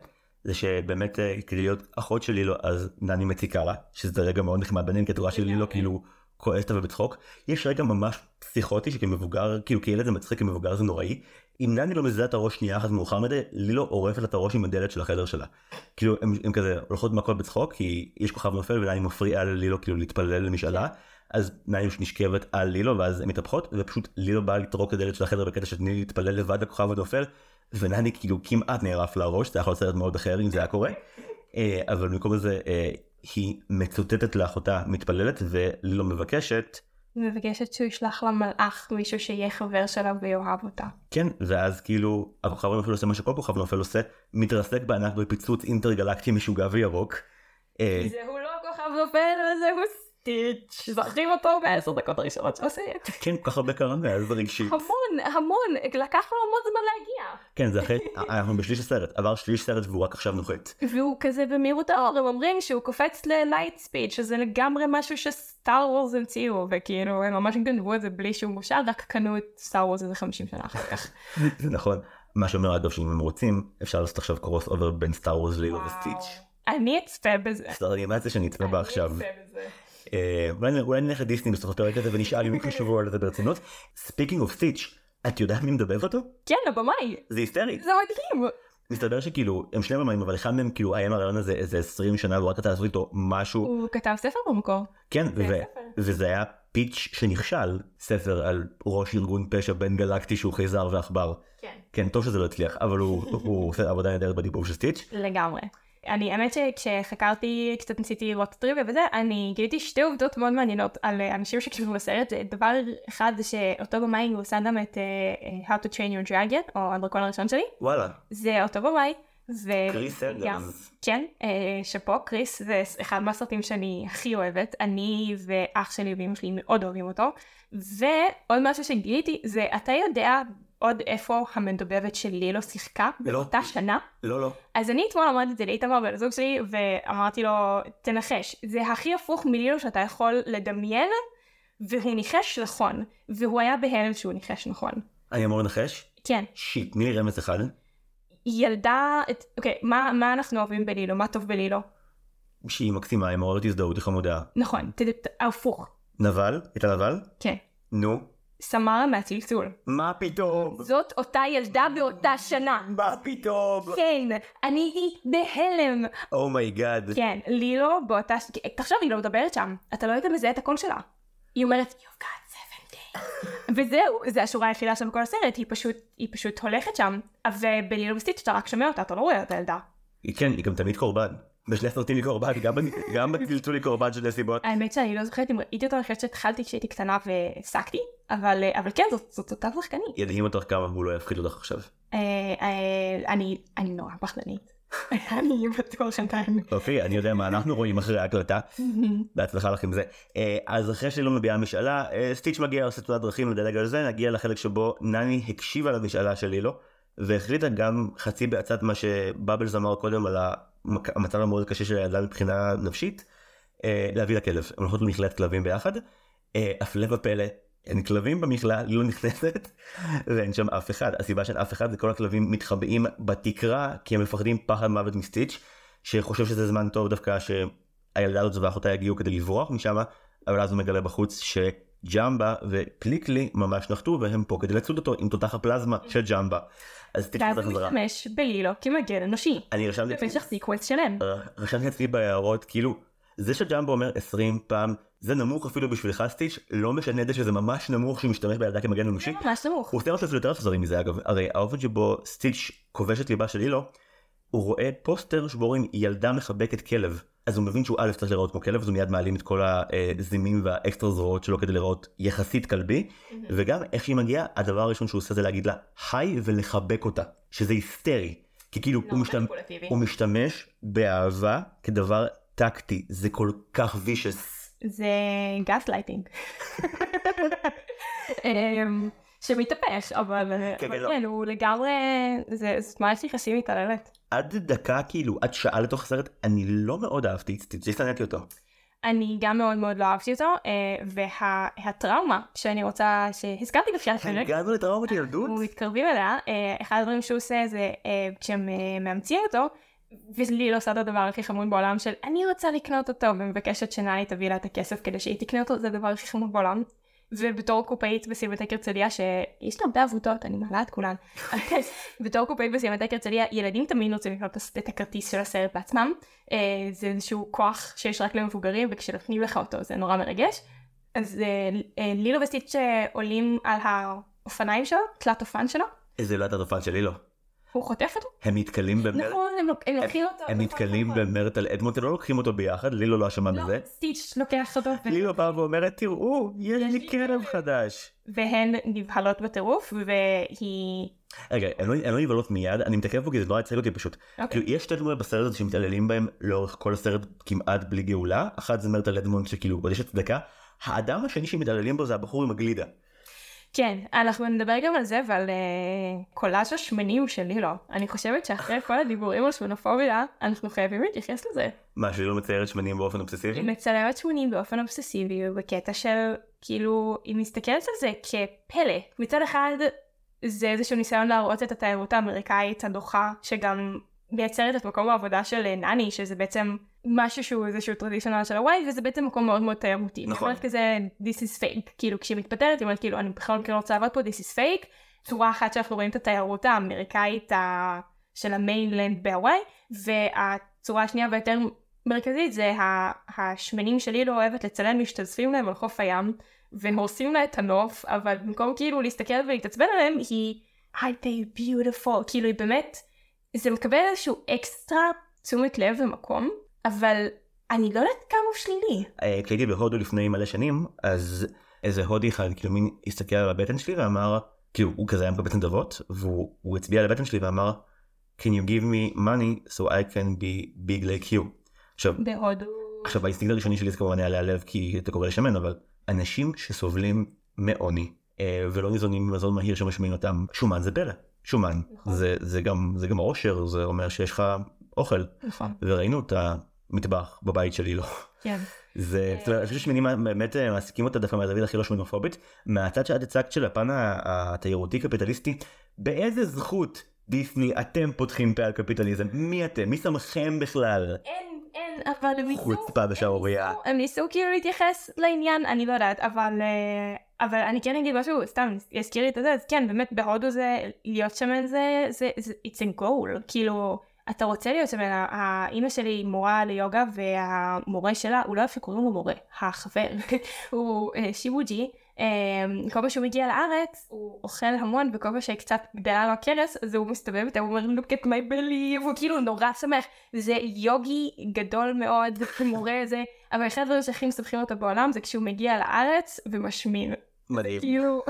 זה שבאמת uh, כדי להיות אחות של לילו אז נני מציקה לה שזה רגע מאוד נחמד ביניהם כי את רואה שלילו כאילו כועסת ובצחוק יש רגע ממש פסיכוטי שכמבוגר כאילו כילד זה מצחיק כמבוגר זה נוראי. אם נני לא מזיזה את הראש שנייה אחת מאוחר מדי לילו עורפת לה את הראש עם הדלת של החדר שלה. כאילו הם, הם כזה הולכות מכות בצחוק כי יש כוכב נופל ונני מפריעה ללילו כאילו להתפלל למשאלה. אז נני נשכבת על לילו ואז הן מתהפכות ופשוט לילו באה לטרוק את הדלת של החדר בקטע שתני להתפלל לבד לכוכב הנופל ונני כאילו כמעט נערף לה הראש זה היה יכול להיות סרט מאוד אחר אם זה היה קורה. אה, אבל במקום הזה אה, היא מצוטטת לאחותה מתפללת ולילו מבקשת מבקשת שהוא ישלח לה מלאך, מישהו שיהיה חבר שלה ויאהב אותה. כן ואז כאילו הכוכב הנופל עושה מה שכל כוכב נופל עושה מתרסק בענק בפיצוץ אינטרגלקטי משוגע וירוק. אה, זהו לא כוכב נופל, זהו סטיץ'. זוכרים אותו בעשר דקות הראשונות של הסרט. כן כל כך הרבה קרה מאז זה רגשי המון, המון, לקח לו המון זמן להגיע. כן זה אחרי אנחנו בשליש הסרט עבר שליש סרט והוא רק עכשיו נוחת. והוא כזה במהירות האור, הם אומרים שהוא קופץ ל light speed, שזה לגמרי משהו שסטאר וורס המציאו, וכאילו הם ממש גנבו את זה בלי שום בושה, רק קנו את סטאר וורס איזה 50 שנה אחר כך. זה נכון מה שאומר אגב שאם הם רוצים אפשר לעשות עכשיו crossover בין סטאר וורס לילו וסטיץ'. אני אצפה בזה. סרט אנימציה שאני אצפה בה עכשיו. אני אצפה בזה. אה, אולי אולי נלך לדיסני בסוף הפרק הזה ונשאל אם חשבו על זה ברצינות. speaking of סטיץ' את יודעת מי מדבב אותו? כן, הבמאי. זה היסטרי. זה מדהים. מסתבר שכאילו הם שני במאים אבל אחד מהם כאילו היה עם הרעיון הזה איזה 20 שנה והוא רק רצה לעשות איתו משהו הוא כתב ספר במקור. כן ו- ספר. וזה היה פיץ' שנכשל ספר על ראש ארגון פשע בין גלקטי שהוא חייזר ועכבר כן. כן טוב שזה לא הצליח אבל הוא הוא עושה עבודה נהדרת בדיבוב של סטיץ' לגמרי. אני, האמת שכשחקרתי, קצת ניסיתי לראות טריוויה וזה, אני גיליתי שתי עובדות מאוד מעניינות על אה, אנשים שכתבו בסרט. דבר אחד זה שאותו במאי הוא עשה גם את אה, How to Train Your Dragon, או הדרקון הראשון שלי. וואלה זה אותו במאי. ו... קריס סנדרס כן, שאפו, קריס זה אחד מהסרטים שאני הכי אוהבת, אני ואח שלי ואמא שלי מאוד אוהבים אותו, ועוד משהו שגיליתי זה, אתה יודע עוד איפה המדובבת של לילו שיחקה לא. באותה שנה? לא לא אז אני אתמול אמרתי את זה לאיתמר בן הזוג שלי, ואמרתי לו, תנחש, זה הכי הפוך מלילו שאתה יכול לדמיין, והוא ניחש נכון, והוא היה בהלם שהוא ניחש נכון. אני אמור לנחש כן, שיט תני לי רמז אחד ילדה, את, אוקיי, מה, מה אנחנו אוהבים בלילו? מה טוב בלילו? שהיא מקסימה היא מעוררת הזדהות היא חמודה נכון, הפוך, נבל הייתה נבל כן. נו סמרה מהצלצול. מה פתאום זאת אותה ילדה באותה שנה. מה פתאום כן, אני הייתי בהלם. oh my god כן, לילו באותה... ש- תחשוב, היא לא מדברת שם. אתה לא היית מזהה את הקול שלה. היא אומרת, You've got seven days. וזהו, זה השורה היחידה שלה בכל הסרט, היא פשוט, היא פשוט הולכת שם. ובלילו וסטיץ' אתה רק שומע אותה, אתה לא רואה את הילדה. כן היא גם תמיד קורבן בשני הסרטים היא קורבן גם בטלטול היא קורבן של נסיבות האמת שאני לא זוכרת אם ראיתי אותה, אני חושבת שהתחלתי כשהייתי קטנה והפסקתי, אבל, אבל כן, זאת, אותה שחקנית. ידהים אותך כמה הוא לא יפחיד אותך עכשיו אה, אה, אני, אני נורא פחדנית. אני בטוח שנתיים. אוקיי אני יודע מה אנחנו רואים אחרי ההקלטה בהצלחה לך עם זה. אה, אז אחרי שלא מביעה משאלה, אה, סטיץ' מגיע עושה תעודת דרכים לדלג על זה, נגיע לחלק שבו נני הקשיבה למשאלה של לילו, והחליטה גם חצי בעצת מה שבאבלס אמר קודם על המצב המאוד קשה של הילדה מבחינה נפשית, אה, להביא לה כלב. הם הולכות למכלאת כלבים ביחד, אה, הפלא ופלא. אין כלבים במכלאה, היא לא נכנסת ואין שם אף אחד. הסיבה שאין אף אחד זה כל הכלבים מתחבאים בתקרה כי הם מפחדים פחד מוות מסטיץ' שחושב שזה זמן טוב דווקא שהילדה הזאת ואחותה יגיעו כדי לברוח משם, אבל אז הוא מגלה בחוץ שג'מבה ופליקלי ממש נחתו והם פה כדי לצוד אותו עם תותח הפלזמה של ג'מבה. אז סטיץ' ואז הוא. משתמש בלילו כמגן אנושי. אני רשמתי לעצמי- במשך sequence שלם. רשמתי לעצמי בהערות כאילו זה שג'מבו אומר 20 פעם זה נמוך אפילו בשבילך סטיץ' לא משנה את זה שזה ממש נמוך שהוא משתמש בילדה כמגן אנושי. ממש נמוך. הוא עושה משהו יותר אכזרי מזה אגב הרי האופן שבו סטיץ' כובש את ליבה של לילו הוא רואה פוסטר שבו רואים ילדה מחבקת כלב אז הוא מבין שהוא א' צריך להיראות כמו כלב אז הוא מיד מעלים את כל הזימים והאקסטרה זרועות שלו כדי להיראות יחסית כלבי וגם איך שהיא מגיעה הדבר הראשון שהוא עושה זה להגיד לה היי ולחבק אותה שזה היסטרי כי כאילו הוא, משתמש, מניפולטיבי. הוא משתמש באהבה כדבר טקטי זה כל כך וישס זה גס לייטינג. שמתהפך, אבל כן, אבל לא. כן, הוא לגמרי, זה מערכת יחסים מתעללת. עד דקה כאילו עד שעה לתוך הסרט אני לא מאוד אהבתי די שנאתי אותו. אני גם מאוד מאוד לא אהבתי אותו, אה, והטראומה שאני רוצה, שהזכרתי בתחילת הפרק, הגענו לטראומת ילדות? אנחנו מתקרבים אליה, אה, אחד הדברים שהוא עושה זה אה, כשהם מאמצים אותו, ולי לא עושה את הדבר הכי חמוד בעולם של אני רוצה לקנות אותו ומבקשת שנאי תביא לה את הכסף כדי שהיא תקנה אותו, זה הדבר הכי חמוד בעולם. ובתור קופאית בסינמטק הרצליה שיש לה הרבה עבודות, אני מעלה את כולן. בתור קופאית בסינמטק הרצליה ילדים תמיד רוצים לקנות את הכרטיס של הסרט בעצמם. אה, זה איזשהו כוח שיש רק למבוגרים וכשנותנים לך אותו זה נורא מרגש. אז אה, אה, לילו וסטיץ' עולים על האופניים שלו, תלת אופן שלו, איזה לא הייתה תופעה שלי לא. הוא חוטף אותו. הם נתקלים במרד... נכון, הם לוק- הם לוקחים אותו. הם נכון, נתקלים נכון. במרד על אדמונט, הם לא לוקחים אותו ביחד, לילו לא אשמה לא, בזה. סטיץ' לוקח אותו. לילו באה ואומרת תראו יש לי כלב כלב." חדש. והן נבהלות בטירוף והיא... רגע הם לא- לא נבהלות מיד אני מתעכב פה כי זה נורא הצחיק אותי פשוט. אוקיי. כאילו יש שתי דמויות בסרט הזה שמתעללים בהם לאורך כל הסרט כמעט בלי גאולה אחת זה מרטל אדמונד שכאילו עוד יש הצדקה. האדם השני שמתעללים בו זה הבחור עם הגלידה. כן, אנחנו נדבר גם על זה ועל uh, קולאז' השמנים של לילו. אני חושבת שאחרי כל הדיבורים על שמנופוביה, אנחנו חייבים להתייחס לזה. מה שהיא לא מציירת שמנים באופן אובססיבי? היא מצלמת שמנים באופן אובססיבי בקטע של כאילו היא מסתכלת על זה כפלא מצד אחד זה איזשהו ניסיון להראות את התיירות האמריקאית הדוחה שגם מייצרת את מקום העבודה של אה, נני שזה בעצם משהו שהוא איזשהו traditional של הוואי וזה בעצם מקום מאוד מאוד תיירותי. נכון. היא אומרת כזה this is fake כאילו כשהיא מתפטרת היא אומרת כאילו אני בכלל לא רוצה לעבוד פה this is fake. צורה אחת שאנחנו רואים את התיירות האמריקאית ה... של ה mainland בהוואי, והצורה השנייה והיותר מרכזית זה ה- השמנים שלי לא אוהבת לצלם משתזפים להם על חוף הים, והורסים לה את הנוף, אבל במקום כאילו להסתכל ולהתעצבן עליהם, היא aren't they beautiful, כאילו היא באמת, זה מקבל איזשהו אקסטרה תשומת לב ומקום, אבל אני לא יודעת כמה הוא שלילי. אה, כשהייתי בהודו לפני מלא שנים, אז איזה הודי אחד כאילו מין הסתכל על הבטן שלי ואמר, כאילו הוא כזה היה בבטן דבות, והוא הוא הצביע על הבטן שלי ואמר, can you give me money so I can be big like you. עכשיו, בהודו. עכשיו האינסטינקט הראשוני שלי זה כמובן היה להיעלב כי אתה קורא לי שמן, אבל אנשים שסובלים מעוני אה, ולא ניזונים ממזון מהיר שמשמין אותם, שומן זה פלא. שומן נכון. זה, זה גם זה גם עושר זה אומר שיש לך אוכל נכון. וראינו את המטבח בבית שלי לא. כן. זה זאת אומרת, אני חושב שמנים באמת אה, מעסיקים אותה דווקא מהזווית הכי לא שמינופובית. מהצד שאת הצגת של הפן התיירותי קפיטליסטי באיזה זכות דיסני אתם פותחים פה על קפיטליזם? מי אתם? מי שמכם בכלל? אין, אין, אבל הם ניסו, חוצפה ושערורייה. הם ניסו- כאילו להתייחס לעניין, אני לא יודעת, אבל, אה, אבל אני כן אגיד משהו, סתם, הזכיר לי את זה, אז כן, באמת בהודו זה, להיות זה, זה, זה, it's a goal, כאילו, אתה רוצה להיות שמן, ה- האמא שלי היא מורה ליוגה, והמורה שלה, הוא לא אפילו קוראים לו מורה, החבר, הוא אה, שיבוג'י, אה, כל פעם שהוא מגיע לארץ, הוא אוכל המון, וכל פעם שקצת גדלה לו הכרס, אז הוא מסתובב איתה, הוא אומר, look at my belly, והוא כאילו נורא שמח. זה יוגי גדול מאוד, מורה זה, אבל אחד הדברים שהכי מסבכים אותו בעולם זה כשהוא מגיע לארץ ומשמין. מדהים. כאילו...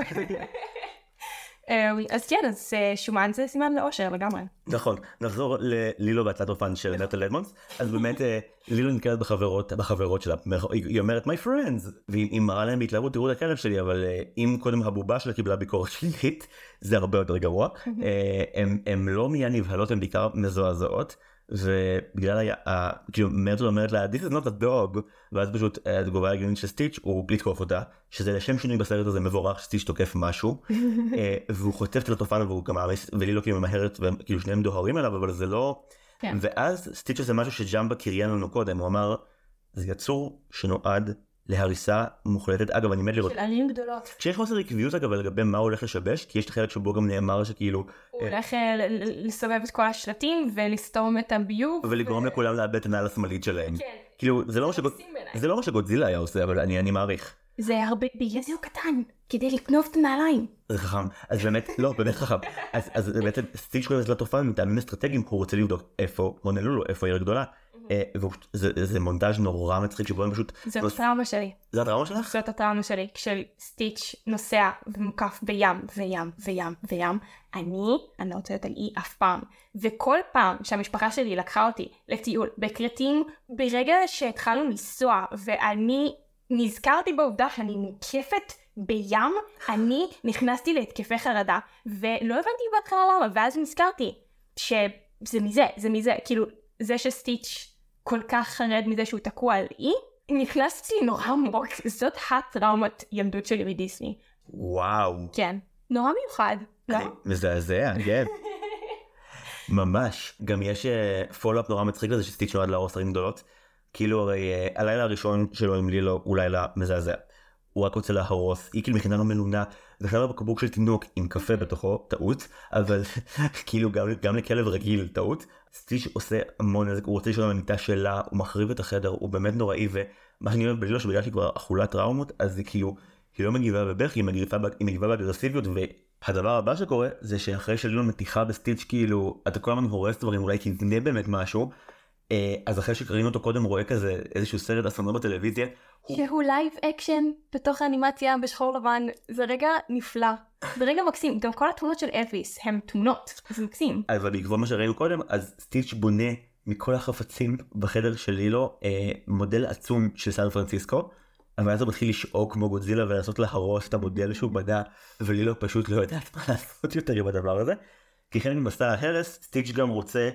אמ, אז כן, אז אה, שומן זה סימן לאושר לגמרי. נכון. נחזור ללילו והצעת אופן של נטל אדמונדס. אז באמת אה, לילו נתקלת בחברות בחברות שלה. היא אומרת my friends. והיא היא מראה להם בהתלהבות תראו את הכלב שלי אבל אה, אם קודם הבובה שלה קיבלה ביקורת שלילית זה הרבה יותר גרוע. אה, הם הם לא מיד נבהלות הם בעיקר מזועזעות. ובגלל היה, כאילו מרטל אומרת לה this is not a dog ואז פשוט אה, התגובה ההגיונית של סטיץ' הוא לתקוף אותה שזה לשם שינוי בסרט הזה מבורך שסטיץ' תוקף משהו אה, והוא חוטף את התופעה והוא גם מעמיס ולילו כאילו ממהרת וכאילו שניהם דוהרים אליו אבל זה לא כן. ואז סטיץ' עושה משהו שג'מבה קריין לנו קודם הוא אמר זה יצור שנועד להריסה מוחלטת אגב אני מת לראות של ערים גדולות. כשיש חוסר עקביות אגב לגבי מה הוא הולך לשבש כי יש את החלק שבו גם נאמר שכאילו הוא הולך אה, ל- ל- לסובב את כל השלטים ולסתום את הביוב. ולגרום לכולם לאבד את הנעל השמאלית שלהם כן. כאילו זה לא מה לא שגודזילה היה עושה אבל אני אני מעריך. זה הרבה, בגלל זה הוא קטן, כדי לקנוב את הנעליים. זה חכם אז באמת לא באמת חכם אז אז בעצם סטיץ' קורא לזה לתופעה מטעמים אסטרטגיים הוא רוצה לבדוק איפה הונלולו איפה העיר הגדולה. אה, זה מונטאז' נורא מצחיק שבו הם פשוט זאת הטראומה שלי. זה הטראומה שלך? זאת הטראומה שלי. כשסטיץ' נוסע ומוקף בים וים וים וים, אני, אני לא רוצה להיות על אי אף פעם. וכל פעם שהמשפחה שלי לקחה אותי לטיול בכרתים, ברגע שהתחלנו לנסוע ואני נזכרתי בעובדה שאני מוקפת בים, אני נכנסתי להתקפי חרדה, ולא הבנתי בהתחלה למה, ואז נזכרתי שזה מזה, זה מזה, כאילו, זה שסטיץ' כל כך חרד מזה שהוא תקוע על אי, נכנס אצלי נורא עמוק, זאת הטראומת ילדות שלי מדיסני. וואו. כן. נורא מיוחד, לא? מזעזע, כן. ממש. גם יש follow-up נורא מצחיק לזה שסטיץ' נועד להרוס ערים גדולות. כאילו הרי אה, הלילה הראשון שלו עם לילו הוא לילה מזעזע. הוא רק רוצה להרוס, היא כאילו מכינה לו מלונה, ושמה בקבוק של תינוק עם קפה בתוכו, טעות, אבל כאילו גם, גם לכלב רגיל טעות. סטיץ' עושה המון נזק, הוא רוצה לישון במיטה שלה, הוא מחריב את החדר, הוא באמת נוראי, ומה שאני אוהב בלילו שבגלל שהיא כבר אכולת טראומות, אז היא כאילו, היא לא מגיבה בבכי, היא מגיבה, באגרסיביות, והדבר הבא שקורה זה שאחרי שלילו מטיחה בסטיץ' כאילו, אתה כל הזמן הורס דברים, אולי זה באמת משהו, אז אחרי שקראנו אותו קודם רואה כזה איזשהו סרט אסונות בטלוויזיה, הוא שהוא live action בתוך האנימציה בשחור לבן, זה רגע נפלא. זה רגע מקסים, גם כל התמונות של אלוויס הם תמונות, זה מקסים. אבל בעקבות מה שראינו קודם אז סטיץ' בונה מכל החפצים בחדר של לילו אה, מודל עצום של סן פרנסיסקו. אבל אז הוא מתחיל לשאוג כמו גודזילה ולנסות להרוס את המודל שהוא בנה ולילו פשוט לא יודעת מה לעשות יותר עם הדבר הזה. כחלק ממסע ההרס סטיץ' גם רוצה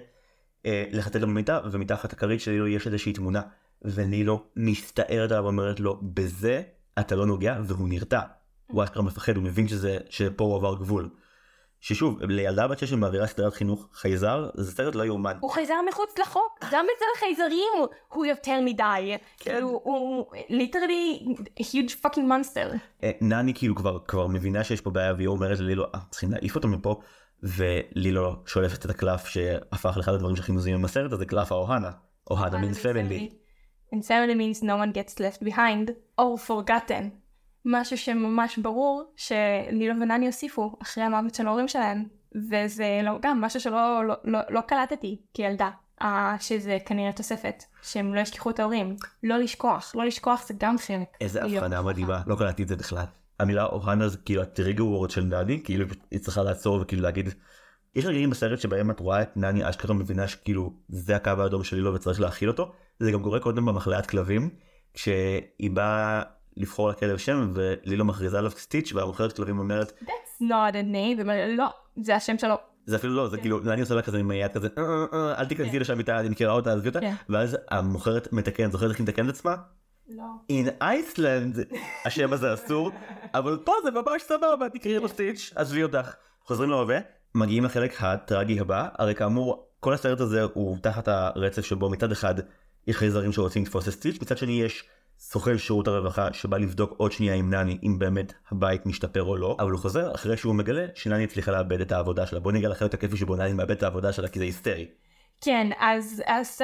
אה, לחטט לו במיטה ומתחת הכרית של לילו יש איזושהי תמונה ולילו מסתערת עליו ואומרת לו בזה אתה לא נוגע והוא נרתע. הוא אשכרה מפחד הוא מבין שזה שפה הוא עבר גבול. ששוב לילדה בת שש שמעבירה סדרת חינוך חייזר זה סרט לא יאומן. הוא חייזר מחוץ לחוק, גם אצל החייזרים הוא- יותר מדי. כאילו, הוא literally huge fucking monster. אה, נני כאילו כבר כבר מבינה שיש פה בעיה והיא אומרת ללילו "אה, צריכים להעיף אותו מפה ולילו שולפת את הקלף שהפך לאחד הדברים שהכי מזוהים בסרט הזה קלף האוהנה. Ohana means family. And family means no one gets left behind or forgotten. משהו שממש ברור שלילו ונני הוסיפו אחרי המוות של ההורים שלהם. וזה לא, גם משהו שלא לא, לא, לא קלטתי כילדה. Uh, שזה כנראה תוספת, שהם לא ישכחו את ההורים. לא לשכוח, לא לשכוח זה גם חלק. איזה הבחנה. מדהימה, לא קלטתי את זה בכלל. המילה אוהנה זה כאילו הטריגר וורד של נני, כאילו היא צריכה לעצור וכאילו להגיד. יש רגעים בסרט שבהם את רואה את נני אשכרה מבינה שכאילו זה הקו האדום שלי לו וצריך להכיל אותו. זה גם קורה קודם במחלאת כלבים, כשהיא באה לבחור לכלב שם ולילו מכריזה עליו סטיץ' והמוכרת כלבים אומרת That's not a name, ואומר, לא, זה השם שלו. זה אפילו לא זה כאילו נני עושה לה כזה עם היד כזה "אה, אה, אה, אל תיכנסי לשם איתה אני מכירה אותה עזבי אותה כן. ואז המוכרת מתקנת זוכרת איך היא מתקנת עצמה לא. In Iceland השם הזה אסור אבל פה זה ממש סבבה תקראי לו סטיץ' עזבי אותך חוזרים להווה מגיעים לחלק הטרגי הבא הרי כאמור כל הסרט הזה הוא תחת הרצף שבו מצד אחד יש חייזרים שרוצים לתפוס את סטיץ' מצד שני יש סוכן שירות הרווחה שבא לבדוק עוד שנייה עם נני אם באמת הבית משתפר או לא אבל הוא חוזר אחרי שהוא מגלה שנני הצליחה לאבד את העבודה שלה בוא ניגע לחלק הכיפי שבו נני מאבד את העבודה שלה כי זה היסטרי. כן, אז, אז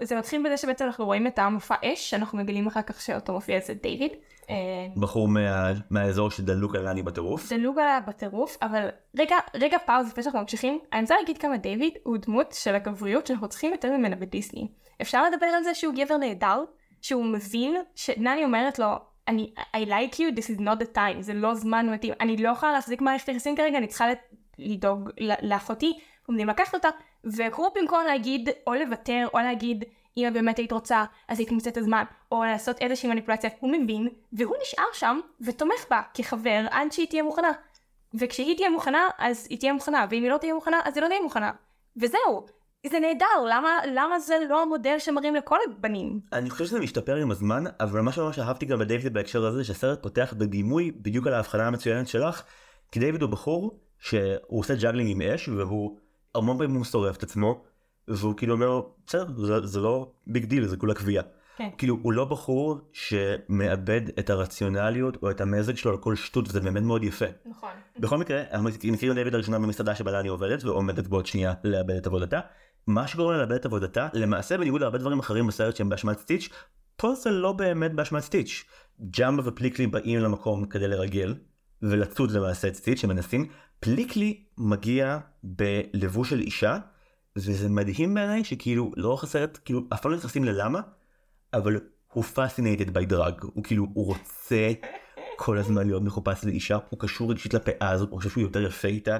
זה מתחיל בזה שבעצם אנחנו רואים את המופע אש, שאנחנו מגלים אחר כך שאותו מופיע אצל דיוויד. אה, בחור מה, מהאזור שדלוק על נני בטירוף. דלוג עליה בטירוף, אבל רגע, רגע פאוז לפני שאנחנו ממשיכים, אני רוצה להגיד כמה דיוויד הוא דמות של הגבריות שאנחנו צריכים יותר ממנה בדיסני. אפשר לדבר על זה שהוא גבר נהדר, שהוא מבין שנני אומרת לו, אני, I like you, this is not the time, זה לא זמן מתאים, אני לא יכולה להחזיק מערכת יחסים כרגע, אני צריכה לדאוג לאחותי, עומדים לקחת אותה, והוא במקום להגיד, או לוותר, או להגיד, אם באמת היית רוצה, אז היית מוצאת את הזמן, או לעשות איזושהי מניפולציה, הוא מבין, והוא נשאר שם, ותומך בה כחבר, עד שהיא תהיה מוכנה. וכשהיא תהיה מוכנה, אז היא תהיה מוכנה, ואם היא לא תהיה מוכנה, אז היא לא תהיה מוכנה. וזהו. זה נהדר, למה, למה זה לא המודל שמראים לכל הבנים? אני חושב שזה משתפר עם הזמן, אבל מה שממש אהבתי גם בדייוויד בהקשר הזה, שהסרט פותח בדימוי בדיוק על ההבחנה המצוינת שלך, כי דיוויד הוא בחור שהוא עושה ג'אגלינג עם אש, והוא המון פעמים הוא שורף את עצמו, והוא כאילו אומר, בסדר, זה, זה לא big deal, זה כולה כוויה. כן. כאילו הוא לא בחור שמאבד את הרציונליות או את המזג שלו על כל שטות, וזה באמת מאוד יפה. נכון. בכל מקרה, אנחנו מכירים דיוויד לראשונה במסעדה שבה נני עובדת ועומדת בעוד שנייה לאבד את עבודתה. מה שגורם לה לאבד את עבודתה, למעשה בניגוד להרבה דברים אחרים בסרט שהם באשמת סטיץ', פה זה לא באמת באשמת סטיץ'. ג'מבה ופליקלי באים למקום כדי לרגל, ולצוד למעשה את סטיץ' שמנסים. פליקלי מגיע בלבוש של אישה, וזה מדהים בעיניי שכאילו לאורך הסרט, כאילו אף פעם לא נכנסים ללמה, אבל הוא fascinated by drug, הוא כאילו, הוא רוצה כל הזמן להיות מחופש לאישה, הוא קשור רגשית לפאה הזאת, הוא חושב שהוא יותר יפה איתה.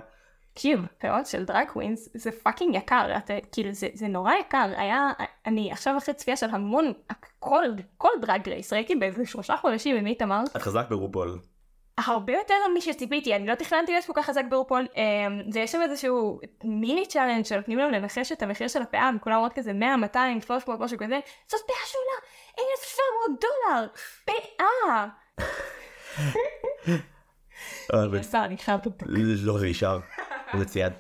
תקשיב, פאות של drag queens זה fucking יקר, אתה, כאילו זה, זה נורא יקר, היה, אני עכשיו אחרי צפייה של המון, כל, כל Drag Race, ראיתי באיזה שלושה חודשים עם איתמר, את חזק ברופול. הרבה יותר משציפיתי, אני לא תכננתי להיות כל כך חזק ברופול, אמ, זה יש שם איזשהו mini challenge שנותנים להם לנחש את המחיר של הפאה, וכולם אומרות כזה 100, 200, 300, משהו כזה, זאת פאה שעולה 1,700 דולר, פאה! לא זה נשאר, זה צייד.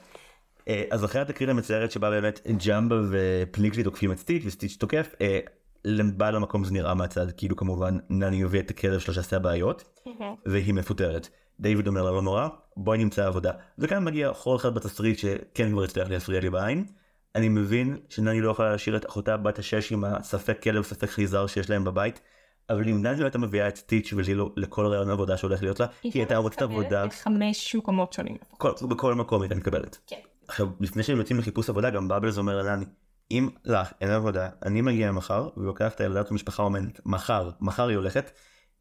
אה, אז אחרי התקרית המצערת שבה באמת ג'מבה ופליקלי תוקפים את סטיץ' וסטיץ' תוקף, אה, לבעל המקום זה נראה מהצד כאילו כמובן נני יביא את הכלב שלו שעשה בעיות והיא מפוטרת. דיוויד אומר לה לא נורא בואי נמצא עבודה וכאן מגיע חור אחד בתסריט שכן כבר הצליח להפריע לי בעין. אני מבין שנני לא יכולה להשאיר את אחותה בת השש עם הספק כלב ספק חייזר שיש להם בבית. אבל אם נני לא הייתה מביאה את סטיץ' ולילו לכל רעיון עבודה שהולך להיות לה היא הייתה מוצאת עבודה חמש מקומות שונים. כל, בכל מקום הייתה מקבלת. כן. עכשיו לפני שהם יוצאים לחיפוש עבודה גם באבלס אומר לנני אם לך אין עבודה אני מגיע מחר ולוקח את הילדת המשפחה אומנת מחר מחר היא הולכת.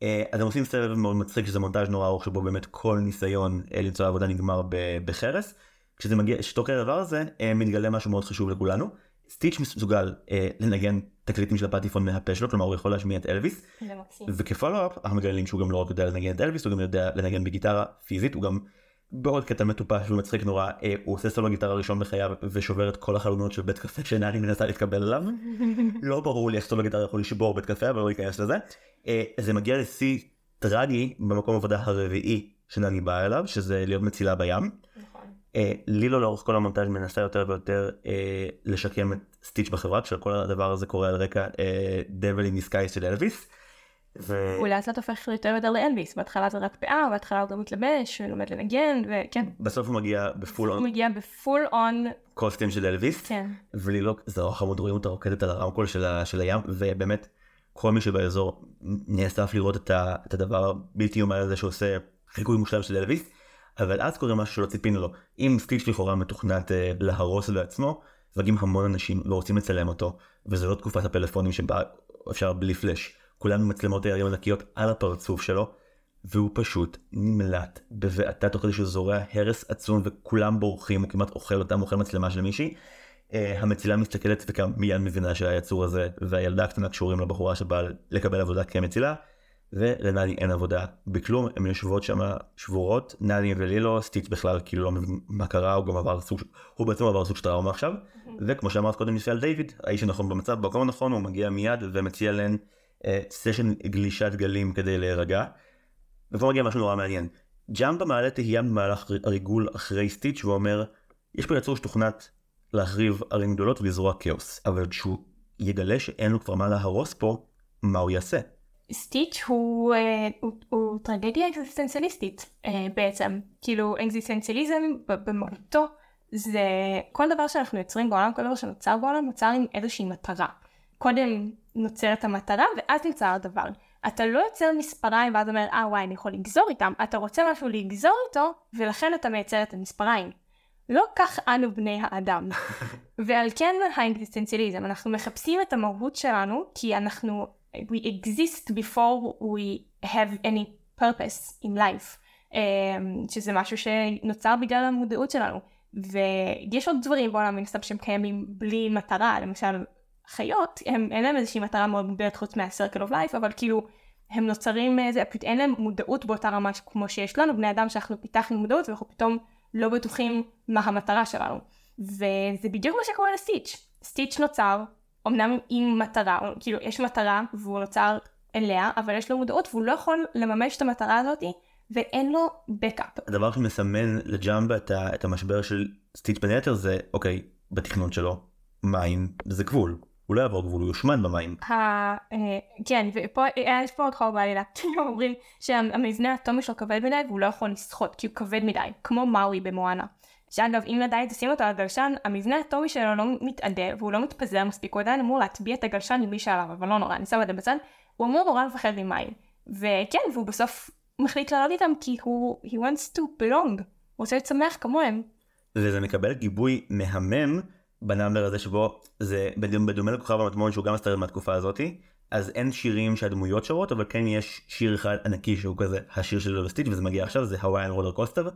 אה, אז הם עושים סבב מאוד מצחיק שזה מונטאז' נורא ארוך שבו באמת כל ניסיון אה, למצוא עבודה נגמר בחרס. כשזה מגיע שתוך הדבר הזה אה, מתגלה משהו מאוד חשוב לכולנו. סטיץ' מסוגל אה, לנגן תקליטים של הפטיפון מהפה שלו כלומר הוא יכול להשמיע את אלוויס. וכפולו-אפ אנחנו מגלים שהוא גם לא רק יודע לנגן את אלוויס הוא גם יודע לנגן בגיטרה פיזית הוא גם בעוד קטע מטופש ומצחיק נורא אה, הוא עושה סולו גיטרה ראשון בחייו ושובר את כל החלונות של בית קפה שנני מנסה להתקבל אליו לא ברור לי איך סולו גיטרה יכול לשבור בית קפה אבל לא ניכנס לזה אה, זה מגיע לשיא טרגי במקום עבודה הרביעי שנני באה אליו שזה להיות מצילה בים נכון. אה, לילו לאורך כל המונטאז' מנסה יותר ויותר אה, לשקם את סטיץ' בחברה כשכל הדבר הזה קורה על רקע devil in disguise של אלוויס. ו... הוא לאט לאט הופך יותר ויותר לאלוויס, בהתחלה זה רק פאה, בהתחלה הוא גם מתלבש, ולומד לנגן, וכן. בסוף הוא מגיע ב full on מגיע ב full on, costume של אלוויס, כן. ולילוק זה נורא חמוד רואים אותה רוקדת על הרמקול של, ה, של הים ובאמת כל מי שבאזור נאסף לראות את, ה, את הדבר הבלתי יאומן הזה שעושה חיקוי מושלם של אלוויס. אבל אז קורה משהו שלא ציפינו לו. אם סטיץ' לכאורה מתוכנת אה, להרוס בעצמו מגיעים המון אנשים ורוצים לצלם אותו וזה לא תקופת הפלאפונים שבה אפשר בלי פלאש כולם עם מצלמות ARM ענקיות על הפרצוף שלו והוא פשוט נמלט בבעתה תוך כדי שהוא זורע הרס עצום וכולם בורחים הוא כמעט אוכל אותם אוכל מצלמה של מישהי. Uh, המצילה מסתכלת וגם מיד מבינה שהיצור הזה והילדה הקטנה קשורים לבחורה שבאה לקבל עבודה כמצילה ולנני אין עבודה בכלום הן יושבות שם שבורות נני ולילו סטיץ' בכלל כאילו לא מבין מה קרה הוא גם עבר סוג הוא בעצם עבר סוג של טראומה עכשיו וכמו שאמרת קודם לפני על דיוויד האיש הנכון במצב במקום הנכון הוא מגיע מיד ומציע להן סשן גלישת גלים כדי להירגע. ופה מגיע משהו נורא מעניין. ג'מבה מעלה תהייה במהלך הריגול אחרי סטיץ' ואומר יש פה יצור שתוכנת להחריב ערים גדולות ולזרוע כאוס אבל כשהוא יגלה שאין לו כבר מה להרוס פה מה הוא יעשה. סטיץ' הוא, אה, הוא, הוא טרגדיה אקזיסטנציאליסטית אה, בעצם. כאילו אקזיסטנציאליזם במהותו זה כל דבר שאנחנו יוצרים בעולם, כל דבר שנוצר בעולם נוצר עם איזושהי מטרה. קודם נוצרת המטרה ואז נוצר הדבר. אתה לא יוצר מספריים ואז אומר אה וואי אני יכול לגזור איתם, אתה רוצה משהו לגזור איתו ולכן אתה מייצר את המספריים. לא כך אנו בני האדם. ועל כן האקזיסטנציאליזם, אנחנו מחפשים את המהות שלנו כי אנחנו, we exist before we have any purpose in life, um, שזה משהו שנוצר בגלל המודעות שלנו. ויש עוד דברים בעולם מן הסתם שהם קיימים בלי מטרה, למשל חיות, הם, אין להם איזושהי מטרה מאוד מוגדרת חוץ מה-circle of life, אבל כאילו הם נוצרים, אה, זה, פשוט אין להם מודעות באותה רמה כמו שיש לנו, בני אדם שאנחנו פיתחנו מודעות ואנחנו פתאום לא בטוחים מה המטרה שלנו. וזה בדיוק מה שקורה לסטיץ'. סטיץ' נוצר, אמנם עם מטרה, כאילו יש מטרה והוא נוצר אליה, אבל יש לו מודעות והוא לא יכול לממש את המטרה הזאת ואין לו בקאפ. הדבר שמסמן לג'מבה את, את המשבר של סטיץ' היתר זה אוקיי בתכנון שלו מים זה גבול הוא לא יעבור גבול הוא יושמן במים. ה... אה, כן, ופה יש פה עוד חור בעלילה, אומרים שהמבנה האטומי שלו כבד מדי והוא לא יכול לשחות כי הוא כבד מדי, כמו מאוי במואנה. שאגב, אם עדיין תשים אותו על גלשן, המבנה האטומי שלו לא מתאדה והוא לא מתפזר מספיק, הוא עדיין אמור להטביע את הגלשן עם מי שעליו, אבל לא נורא, אני שמה את זה בצד, הוא אמור נורא לפחד ממים. וכן, והוא בסוף מחליט לעלות איתם כי הוא, he wants to belong, הוא רוצה לצמח כמוהם. וזה מקבל גיבוי מהמם בנאמבר הזה שבו זה בדומה לכוכב המטמון שהוא גם הסרט מהתקופה הזאתי אז אין שירים שהדמויות שרות אבל כן יש שיר אחד ענקי שהוא כזה השיר של לובסטיץ' וזה מגיע עכשיו זה הוויין רולר קוסטר.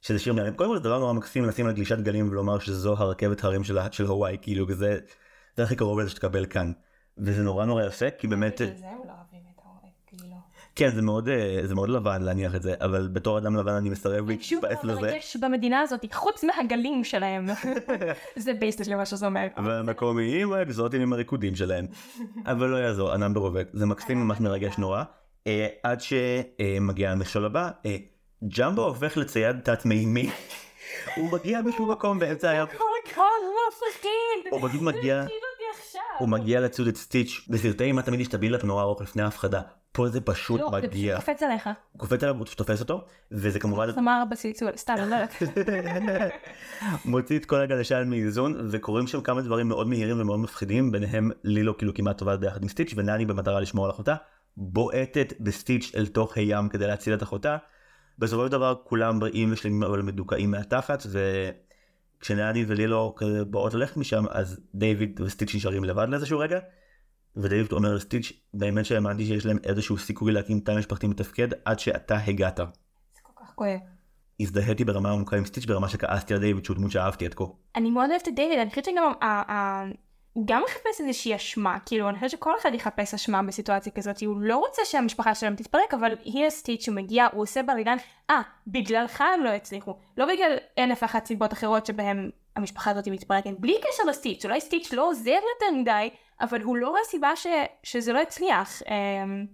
שזה שיר מהמם קודם כל זה דבר נורא מקסים לשים על גלישת גלים ולומר שזו הרכבת הרים של, של הוואי כאילו זה זה הכי קרוב לזה שתקבל כאן. וזה נורא נורא יפה כי באמת זה לא אוהבים את ההורג, כאילו. כן זה מאוד אה, זה מאוד לבן להניח את זה אבל בתור אדם לבן אני מסרב שוב להתבאס דבר לזה. מרגש במדינה הזאת, חוץ מהגלים שלהם. זה בייסטס למה שזה אומר. והמקומיים האקזוטיים עם הריקודים שלהם. אבל לא יעזור, הנאמבר עובד. זה מקסים ממש מרגש נורא. אה, עד שמגיע המכשול הבא, אה, ג'מבו הופך לצייד תת מימי. הוא מגיע משום מקום באמצע הים. כל כך מפחיד. הוא פשוט מגיע. הוא מגיע לצוד את סטיץ'. בסרטי אימה תמיד יש את ה build up נורא ארוך לפני ההפחדה. פה זה פשוט לא, זה מגיע. פשוט קופץ עליך. הוא קופץ עליו, הוא תופס אותו, וזה כמובן אמר בצלצול, סתם, אני לא יודעת. מוציא את כל הגלשן מאיזון וקורים שם כמה דברים מאוד מהירים ומאוד מפחידים ביניהם לילו כאילו כמעט טובעת ביחד עם סטיץ' ונני במטרה לשמור על אחותה בועטת בסטיץ' אל תוך הים כדי להציל את אחותה. בסופו של דבר כולם בריאים ושלמים אבל מדוכאים מהתחת וכשנני ולילו באות ללכת משם אז דיוויד וסטיץ' נשארים לבד לאיזשהו רגע. ודייוויד אומר לסטיץ' באמת שהאמנתי שיש להם איזשהו סיכוי להקים תא משפחתי מתפקד עד שאתה הגעת. זה כל כך כואב. הזדהיתי ברמה עמוקה עם סטיץ' ברמה שכעסתי על דיוויד שהוא דמות שאהבתי עד כה. אני מאוד אוהבת את דיוויד, אני חושבת שגם הוא גם מחפש איזושהי אשמה, כאילו אני חושבת שכל אחד יחפש אשמה בסיטואציה כזאת, הוא לא רוצה שהמשפחה שלהם תתפרק, אבל היא סטיץ' שהוא מגיע, הוא עושה בלאגן, אה, בגללך הם לא הצליחו, לא בגלל אלף ואחת סיבות אחרות שבהם המשפחה הזאת מתפרקת, בלי קשר לסטיץ', אולי סטיץ' לא עוזר יותר מדי, אבל הוא לא הסיבה ש- שזה לא הצליח. אמ,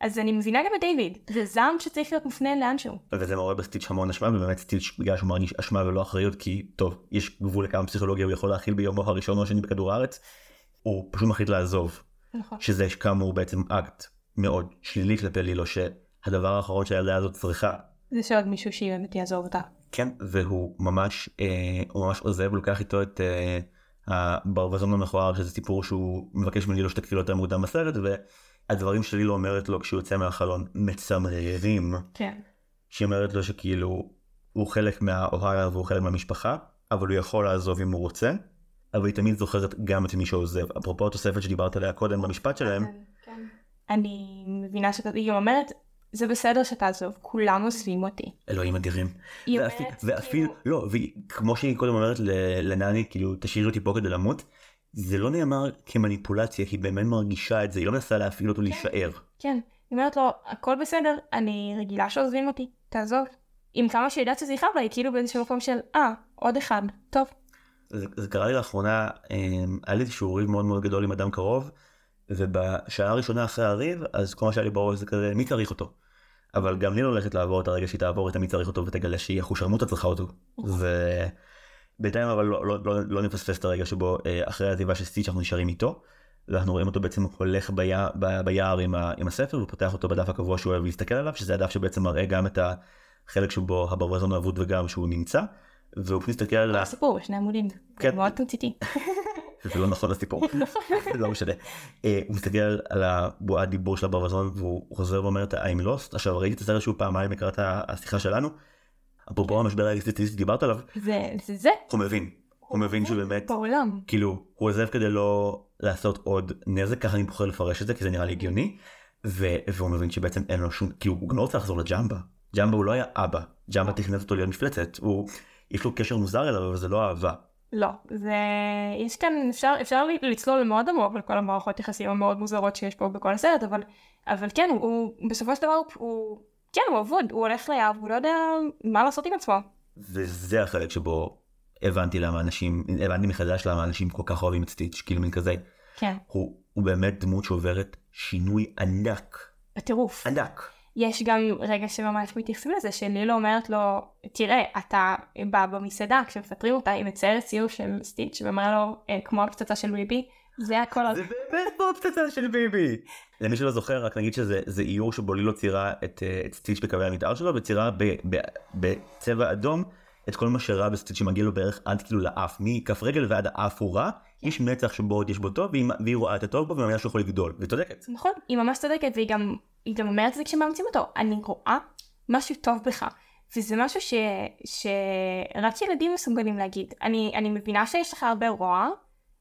אז אני מבינה גם את דיוויד, זה זעם שצריך להיות מופנה לאנשהו. וזה מעורר בסטיץ' המון אשמה ובאמת סטיץ' בגלל שהוא מרגיש אשמה ולא אחריות כי טוב יש גבול לכמה פסיכולוגיה הוא יכול להכיל ביומו הראשון או השני בכדור הארץ. הוא פשוט מחליט לעזוב נכון. שזה כאמור בעצם אקט מאוד שלילי כלפי לילו שהדבר האחרון שהילדה הזאת צריכה זה שעוד מישהו שהיא באמת יעזוב אותה. כן והוא ממש אה, הוא ממש עוזב לוקח איתו את אה, הברווזון המכוער שזה סיפור שהוא מבקש ממני לא שתקריא יותר מוקדם בסרט והדברים שלילו אומרת לו כשהוא יוצא מהחלון מצמררים כן. שהיא אומרת לו שכאילו הוא חלק מהאוהיה והוא חלק מהמשפחה אבל הוא יכול לעזוב אם הוא רוצה אבל היא תמיד זוכרת גם את מי שעוזב אפרופו התוספת שדיברת עליה קודם במשפט שלהם כן. אני מבינה שאתה, היא אומרת, זה בסדר שתעזוב, כולם עוזבים אותי. אלוהים אדירים. היא ואפי- אומרת, ואפילו כאילו, לא וכמו שהיא קודם אומרת לנני כאילו תשאירי אותי פה כדי למות זה לא נאמר כמניפולציה היא באמת מרגישה את זה היא לא מנסה להפעיל אותו להישאר. כן, היא אומרת לו, הכל בסדר, אני רגילה שעוזבים אותי, תעזוב. עם כמה שהיא יודעת שזה יכאב לה, היא כאילו באיזשהו מקום של, אה, עוד אחד, טוב. זה, זה קרה לי לאחרונה אמ, היה לי איזשהו ריב מאוד מאוד גדול עם אדם קרוב ובשעה הראשונה אחרי הריב אז כל מה שהיה לי בראש זה כזה מי צריך אותו. אבל גם לי לא הולכת לעבור את הרגע שהיא תעבור את המי צריך אותו ותגלה שהיא אחושרמוטה צריכה אותו. ובינתיים אבל לא, לא, לא, לא נפספס את הרגע שבו אה, אחרי העזיבה של סטיץ' אנחנו נשארים איתו. ואנחנו רואים אותו בעצם הולך ביער, ב- ביער עם, ה, עם הספר ופותח אותו בדף הקבוע שהוא אוהב להסתכל עליו שזה הדף שבעצם מראה גם את החלק שבו הברווזון האבוד וגם שהוא נמצא. והוא מסתכל על. הסיפור, שני עמודים. כן. מאוד תמציתי. זה לא נכון לסיפור, לא משנה. אה, הוא מסתכל על הבועת דיבור של הברווזון והוא חוזר ואומר את I'm lost. עכשיו ראיתי את הסרט שהוא פעמיים לקראת השיחה שלנו. אפרופו המשבר האקזיסטנציאלי שדיברת עליו, זה, זה הוא מבין. הוא מבין שבאמת, בעולם. כאילו, הוא עוזב כדי לא לעשות עוד נזק, ככה אני בוחר לפרש את זה, כי זה נראה לי הגיוני. ו- והוא מבין שבעצם אין לו שום, כאילו, הוא גם לא רוצה לחזור לג'מבה. ג'מבה הוא לא היה אבא, ג'מבה תכנן אותו להיות מפלצת. הוא, יש לו קשר מוזר אליו, אבל זה לא אהבה. לא, זה... יש כאן, אפשר, אפשר לצלול מאוד עמוק לכל המערכות יחסים המאוד מוזרות שיש פה בכל הסרט, אבל, אבל כן, הוא, הוא בסופו של דבר הוא... כן, הוא אבוד, הוא הולך ליער, והוא לא יודע מה לעשות עם עצמו. וזה החלק שבו הבנתי למה אנשים, הבנתי מחדש למה אנשים כל כך אוהבים את סטיץ', כאילו מין כזה, כן, הוא, הוא באמת דמות שעוברת שינוי ענק, בטירוף. ענק. יש גם רגע שממש מתייחסים לזה, שלילו אומרת לו, תראה, אתה בא במסעדה, כשמפטרים אותה, היא מציירת ציור של סטיץ' ואומרה לו, "אה, כמו הפצצה של ביבי, זה הכל. זה באמת פה פצצה של ביבי. למי שלא זוכר רק נגיד שזה זה איור שבו לילו ציירה את, אה, את סטיץ' בקווי המתאר שלו וציירה בצבע אדום את כל מה שרע בסטיץ' שמגיע לו בערך עד כאילו לאף מכף רגל ועד האף הוא רע יש מצח שבו עוד יש בו טוב והיא, והיא רואה את הטוב בו ומאמינה שהוא יכול לגדול וצודקת. נכון, היא ממש צודקת, והיא גם, היא גם אומרת את זה כשמאמצים אותו, אני רואה משהו טוב בך. וזה משהו ש, שרק ילדים מסוגלים להגיד. אני, אני מבינה שיש לך הרבה רוע,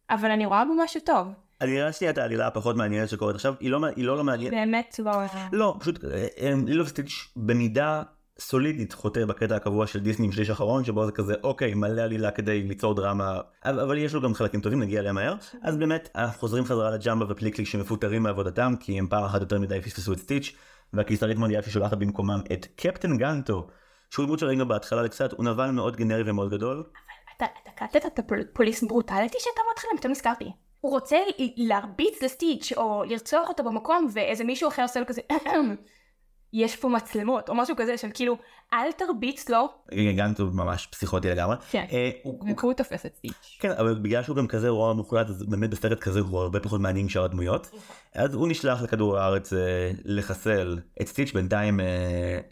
אבל אני רואה בו משהו טוב. אני אראה שנייה את העלילה הפחות מעניינת שקורית עכשיו היא לא, היא לא, לא מעניינת. באמת לא... לא פשוט אה, אה, לילו וסטיץ' במידה סולידית חוטא בקטע הקבוע של דיסני עם שליש אחרון שבו זה כזה אוקיי מלא עלילה כדי ליצור דרמה. אבל אבל יש לו גם חלקים טובים נגיע אליהם מהר. אז באמת אנחנו חוזרים חזרה לג'מבה ופליקליק שמפוטרים מעבודתם כי הם פעם אחת יותר מדי פספסו את סטיץ' והקיסרית מונדיאפי שולחת במקומם את קפטן גנטו שהוא דמות שראינו בהתחלה לקצת הוא נבל מאוד גנרי ומאוד גדול. אתה אתה קלטת את הפוליס ברוטליטי שהייתה בהתחלה, פתאום נזכרתי. הוא רוצה להרביץ לסטיץ' או לרצוח אותו במקום ואיזה מישהו אחר עושה לו כזה יש פה מצלמות או משהו כזה של כאילו אל תרביץ לו. גנטו ממש פסיכוטי לגמרי. כן. אה, הוא- הוא והוא תופס את סטיץ'. כן אבל בגלל שהוא גם כזה רוע מוחלט אז באמת בסרט כזה הוא הרבה פחות מעניין משאר הדמויות. אז הוא נשלח לכדור הארץ אה, לחסל את סטיץ' בינתיים אה,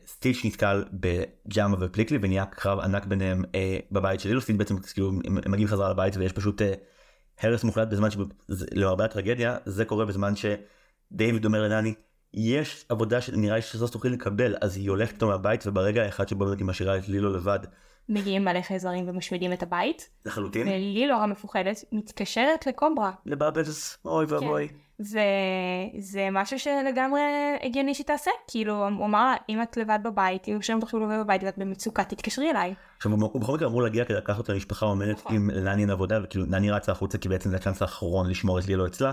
סטיץ' נתקל בג'אמה ופליקלי ונהיה קרב ענק ביניהם אה, בבית של אילוסטיץ' בעצם כאילו הם, מגיעים חזרה לבית ויש פשוט אה, הרס מוחלט בזמן שלמרבה הטרגדיה זה קורה בזמן שדייוויד אומר לנני יש עבודה שנראה לי שזאת תוכלי לקבל אז היא הולכת איתו מהבית וברגע האחד שבו באמת היא משאירה את לילו לבד מגיעים מלא חייזרים ומשמידים את הבית לחלוטין ולילו המפוחדת מתקשרת לקוברה. לבאבלס אוי ואבוי. וזה משהו שלגמרי הגיוני שתעשה כאילו הוא אמר אם את לבד בבית אם שם תוכלו לבד בבית ואת במצוקה תתקשרי אליי. עכשיו הוא בכל מקרה אמור להגיע כדי לקחת אותה למשפחה אומנת נכון. עם לני עבודה וכאילו נני רצה החוצה כי בעצם זה הצ'אנס האחרון לשמור את לילו אצלה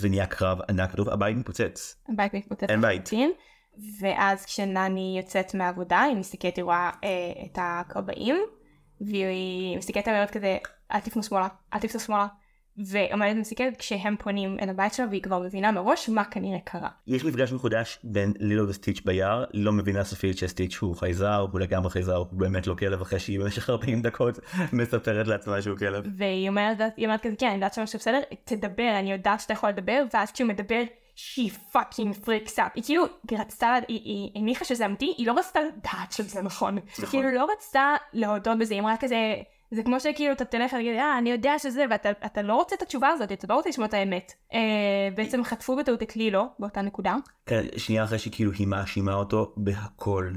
ונהיה קרב ענק. כתוב הבית מתפוצץ. הבית מתפוצץ אין בית. ואז כשנני יוצאת מהעבודה היא מסתכלת היא רואה אה, את הכבאים והיא מסתכלת עליהם כזה אל תפנו שמאלה אל תפנו שמאלה ועומדת מסתכלת כשהם פונים אל הבית שלה והיא כבר מבינה מראש מה כנראה קרה. יש מפגש מחודש בין לילו וסטיץ' ביער לא מבינה סופית שסטיץ' הוא חייזר הוא לגמרי חייזר הוא באמת לא כלב אחרי שהיא במשך 40 דקות מספרת לעצמה שהוא כלב. והיא אומרת, היא אומרת כזה, כן, אני יודעת שמשהו בסדר, תדבר, אני יודעת שאתה יכול לדבר, ואז כשהוא מדבר, שהיא fucking freaks out. היא כאילו, היא רצתה, היא- היא הניחה שזה אמיתי, היא לא רצתה לדעת שזה נכון. נכון. כאילו לא רצתה להודות בזה, היא אמרה כזה, זה כמו שכאילו אתה תלך ותגיד, אה, אני יודע שזה, ואתה אתה לא רוצה את התשובה הזאת, אתה לא רוצה לשמוע את האמת. אה, בעצם חטפו בטעות את לילו באותה נקודה. כן, שנייה אחרי שכאילו היא מאשימה אותו בהכל.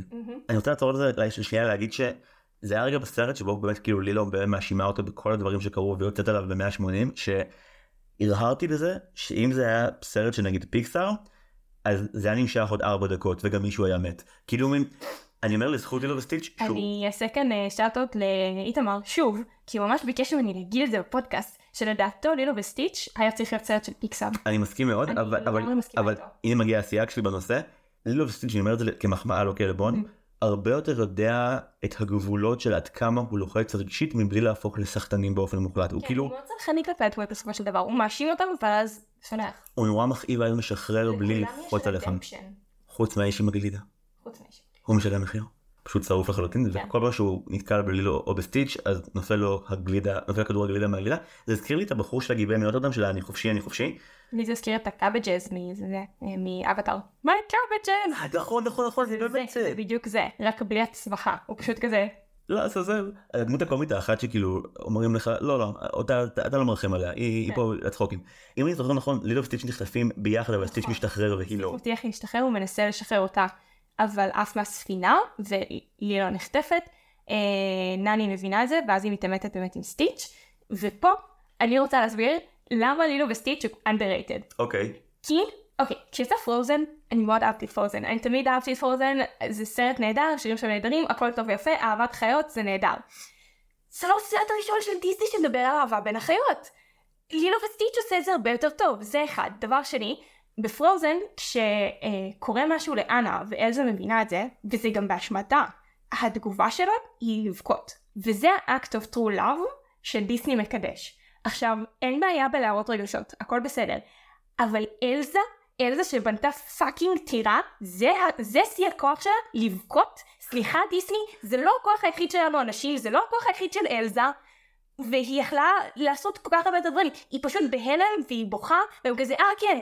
אני רוצה לעצור על זה שנייה להגיד שזה היה רגע בסרט שבו באמת כאילו לילו באמת מאשימה אותו בכל הדברים שקרו ויוצאת עליו ב-180 שהרהרתי בזה שאם זה היה סרט של נגיד פיקסאר אז זה היה נמשך עוד 4 דקות וגם מישהו היה מת. כאילו מין, אני אומר לזכות לילו וסטיץ' שהוא אני אעשה כאן שאטות לאיתמר שוב, כי הוא ממש ביקש ממני להגיד את זה בפודקאסט, שלדעתו לילו וסטיץ' היה צריך להיות סרט של פיקסאר. אני מסכים מאוד אני אבל אבל אבל. הנה מגיע הסייג שלי בנושא. לילו וסטיץ' אני אומר את זה כמחמאה לא כעלבון. הרבה יותר יודע את הגבולות של עד כמה הוא לוחץ רגשית מבלי להפוך לשחקנים באופן מוחלט. הוא כאילו הוא מאוד צרכני כלפי הדמות בסופו של דבר, הוא מאשים אותם ואז סולח. הוא נורא מכאיב ואז משחרר בלי עליך. redemption, חוץ מהאיש עם הגלידה. חוץ מהאיש. הוא משלם מחיר. פשוט שרוף לחלוטין כן. וכל פעם שהוא נתקל בלילו או בסטיץ' אז נופל לו הגלידה נופל כדור הגלידה מהגלידה זה הזכיר לי את הבחור של הגיבן מנוטרדם של אני חופשי אני חופשי. לי זה הזכיר את ה cabbages מאבטר. my cabbages? נכון נכון נכון זה באמת זה. בדיוק זה, רק בלי הצווחה, הוא פשוט כזה, לא לעזאזל. הדמות הקומית האחת שכאילו אומרים לך לא לא אותה אתה אתה לא מרחם עליה היא היא כן. פה לצחוקים. אם אני זוכר נכון לילו וסטיץ' נחטפים ביחד אבל סטיץ' נכון. משתחרר והיא לא. הוא מבטיח להשתחרר, הוא מנסה לשחרר אותה, אבל עף מהספינה, ולילה נחטפת, אה, נני מבינה את זה, ואז היא מתעמתת באמת עם סטיץ', ופה אני רוצה להסביר למה לילו וסטיץ' הוא underrated. אוקיי. כי, אוקיי, כשיצא פרוזן, אני מאוד אהבתי את פרוזן. אני תמיד אהבתי את פרוזן, זה סרט נהדר, שירים שם נהדרים, הכל טוב ויפה, אהבת חיות זה נהדר. זה לא הסרט הראשון של דיסני שמדבר על אהבה בין החיות. לילו וסטיץ' עושה את זה הרבה יותר טוב, זה אחד. דבר שני, בפרוזן, כשקורה משהו לאנה ואלזה מבינה את זה, וזה גם באשמתה, התגובה שלה היא לבכות. וזה האקט of true love שדיסני מקדש. עכשיו, אין בעיה בלהראות רגשות, הכל בסדר. אבל אלזה, אלזה שבנתה פאקינג טירה, זה, זה שיא הכוח שלה, לבכות. סליחה דיסני, זה לא הכוח היחיד שלנו אנשים, זה לא הכוח היחיד של אלזה. והיא יכלה לעשות כל כך הרבה דברים, היא פשוט בהלם והיא בוכה, והם כזה, אה כן,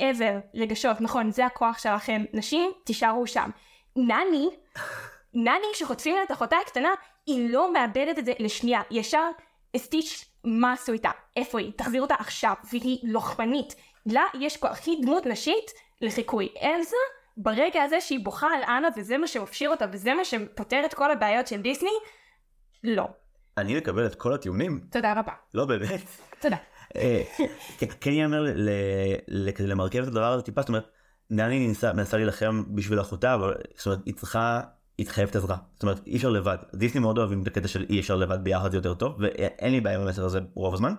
עבר, רגשות, נכון, זה הכוח שלכם, נשים, תישארו שם. נני, נני שחוטפים לה את אחותה הקטנה, היא לא מאבדת את זה לשנייה, ישר, סטיץ', מה עשו איתה? איפה היא? תחזיר אותה עכשיו, והיא לוחמנית. לה יש כוח, היא דמות נשית לחיקוי. אלזה, ברגע הזה שהיא בוכה על אנה וזה מה שמפשיר אותה וזה מה שפותר את כל הבעיות של דיסני, לא. אני מקבל את כל הטיעונים. תודה רבה. לא באמת. תודה. אה, כן- כן ייאמר כדי למרכב את הדבר הזה טיפה זאת אומרת נני מנסה להילחם בשביל אחותה אבל זאת אומרת היא צריכה היא חייבת עזרה. זאת אומרת אי אפשר לבד. דיסני מאוד אוהבים את הקטע של אי אפשר לבד ביחד יותר טוב ואין לי בעיה עם המסר הזה רוב הזמן.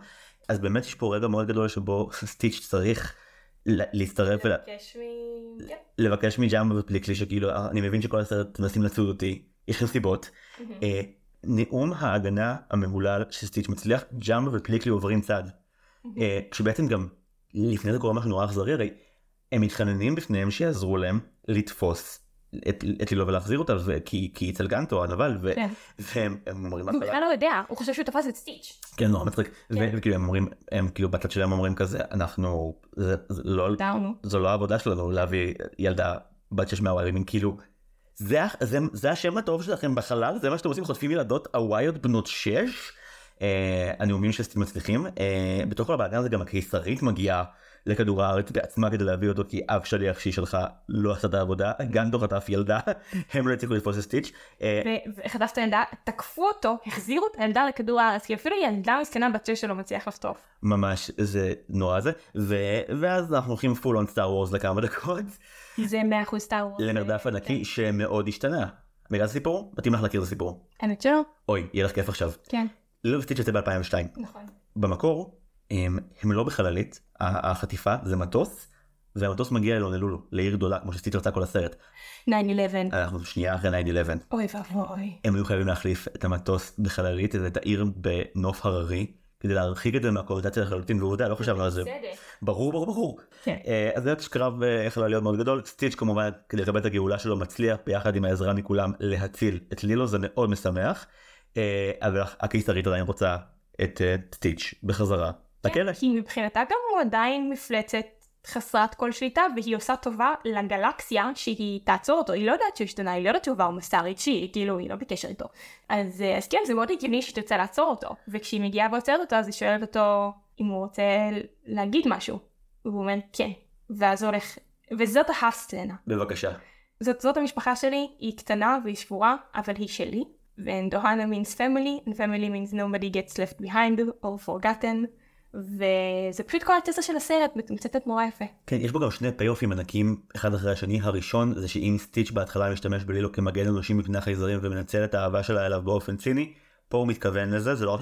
אז באמת יש פה רגע מאוד גדול שבו סטיץ' צריך להצטרף לבקש מ... כן. לבקש מג'אמבה ופליקסלי שכאילו "אה, אני מבין שכל הסרט מנסים לצוד אותי יש לכם סיבות. אה, נאום ההגנה המהולל שסטיץ' מצליח ג'אמבה ופליקלי עוברים צד. אה, כשבעצם גם לפני זה קורה משהו נורא אכזרי הרי הם מתחננים בפניהם שיעזרו להם לתפוס את, את לילו ולהחזיר אותה ו- כי כי אצל גנטו הנבל ו- כן. והם הם אומרים הוא בכלל לא יודע, הוא חושב שהוא תפס את סטיץ'. כן נורא מצחיק כן. וכאילו הם אומרים הם כאילו בצד שלהם אומרים כזה אנחנו זה, זה לא. זו לא העבודה שלנו להביא ילדה בת שש מהוואיירים כאילו זה, זה, זה השם הטוב שלכם בחלל זה מה שאתם עושים חוטפים ילדות הוואיות בנות שש. אה, הנאומים שסטים מצליחים אה, בתוך כל הבעיה הזה גם הקיסרית מגיעה לכדור הארץ בעצמה כדי להביא אותו כי אף שליח שהיא שלחה לא עשה את העבודה גנטו חטף ילדה הם לא הצליחו לתפוס את סטיץ' אה, וחטף את הילדה, תקפו אותו, החזירו את הילדה לכדור הארץ, כי אפילו ילדה מסכנה בת שש לא מצליח לחטוף. ממש זה נורא זה ואז אנחנו הולכים full on Star Wars לכמה דקות זה מאה אחוז Star Wars. למרדף ענקי שמאוד השתנה. מכירה את הסיפור? מתאים לך להכיר את הסיפור. האמת שלא? אוי, יהיה לך כיף עכשיו. כן. ליל וסטיץ' יוצא ב-2002. נכון. במקור, הם, הם לא בחללית, החטיפה זה מטוס, והמטוס מגיע לאונלולו, לעיר גדולה, כמו שסטיץ' רצה כל הסרט. 9-11. אנחנו שנייה אחרי 9-11. אוי ואבוי. הם היו חייבים להחליף את המטוס בחללית, את העיר בנוף הררי, כדי להרחיק את זה מהקונוטציה לחלוטין, ועובדה, לא חשבנו על זה. ברור, ברור, ברור. כן. אה, אז זה קרב אה, יכול להיות מאוד גדול. סטיץ' כמובן, כדי לקבל את הגאולה שלו, מצליח ביחד עם העזרה מכולם להציל את לילו, זה מאוד משמח. אה, אבל הקיסרית עדיין רוצה את אה, סטיץ' בחזרה לכלא. כי מבחינתה גם הוא עדיין מפלצת חסרת כל שליטה והיא עושה טובה לגלקסיה שהיא תעצור אותו, היא לא יודעת שהוא השתנה, היא לא יודעת שהוא עבר מסע רגשי, כאילו היא לא בקשר איתו. אז, אז כן, זה מאוד הגיוני שהיא תרצה לעצור אותו, וכשהיא מגיעה ועוצרת אותו אז היא שואלת אותו אם הוא רוצה להגיד משהו, והוא אומר כן, ואז הולך, וזאת הסצנה. בבקשה. זאת, זאת המשפחה שלי, היא קטנה והיא שבורה, אבל היא שלי. And Ohana means family, and family means nobody gets left behind or forgotten. וזה פשוט כל התזה של הסרט מתמצתת נורא יפה. כן, יש בו גם שני פי-אופים ענקים אחד אחרי השני. הראשון זה שאם סטיץ' בהתחלה משתמש בלילו כמגן אנושי מפני החייזרים ומנצל את האהבה שלה אליו באופן ציני, פה הוא מתכוון לזה, זה לא רק,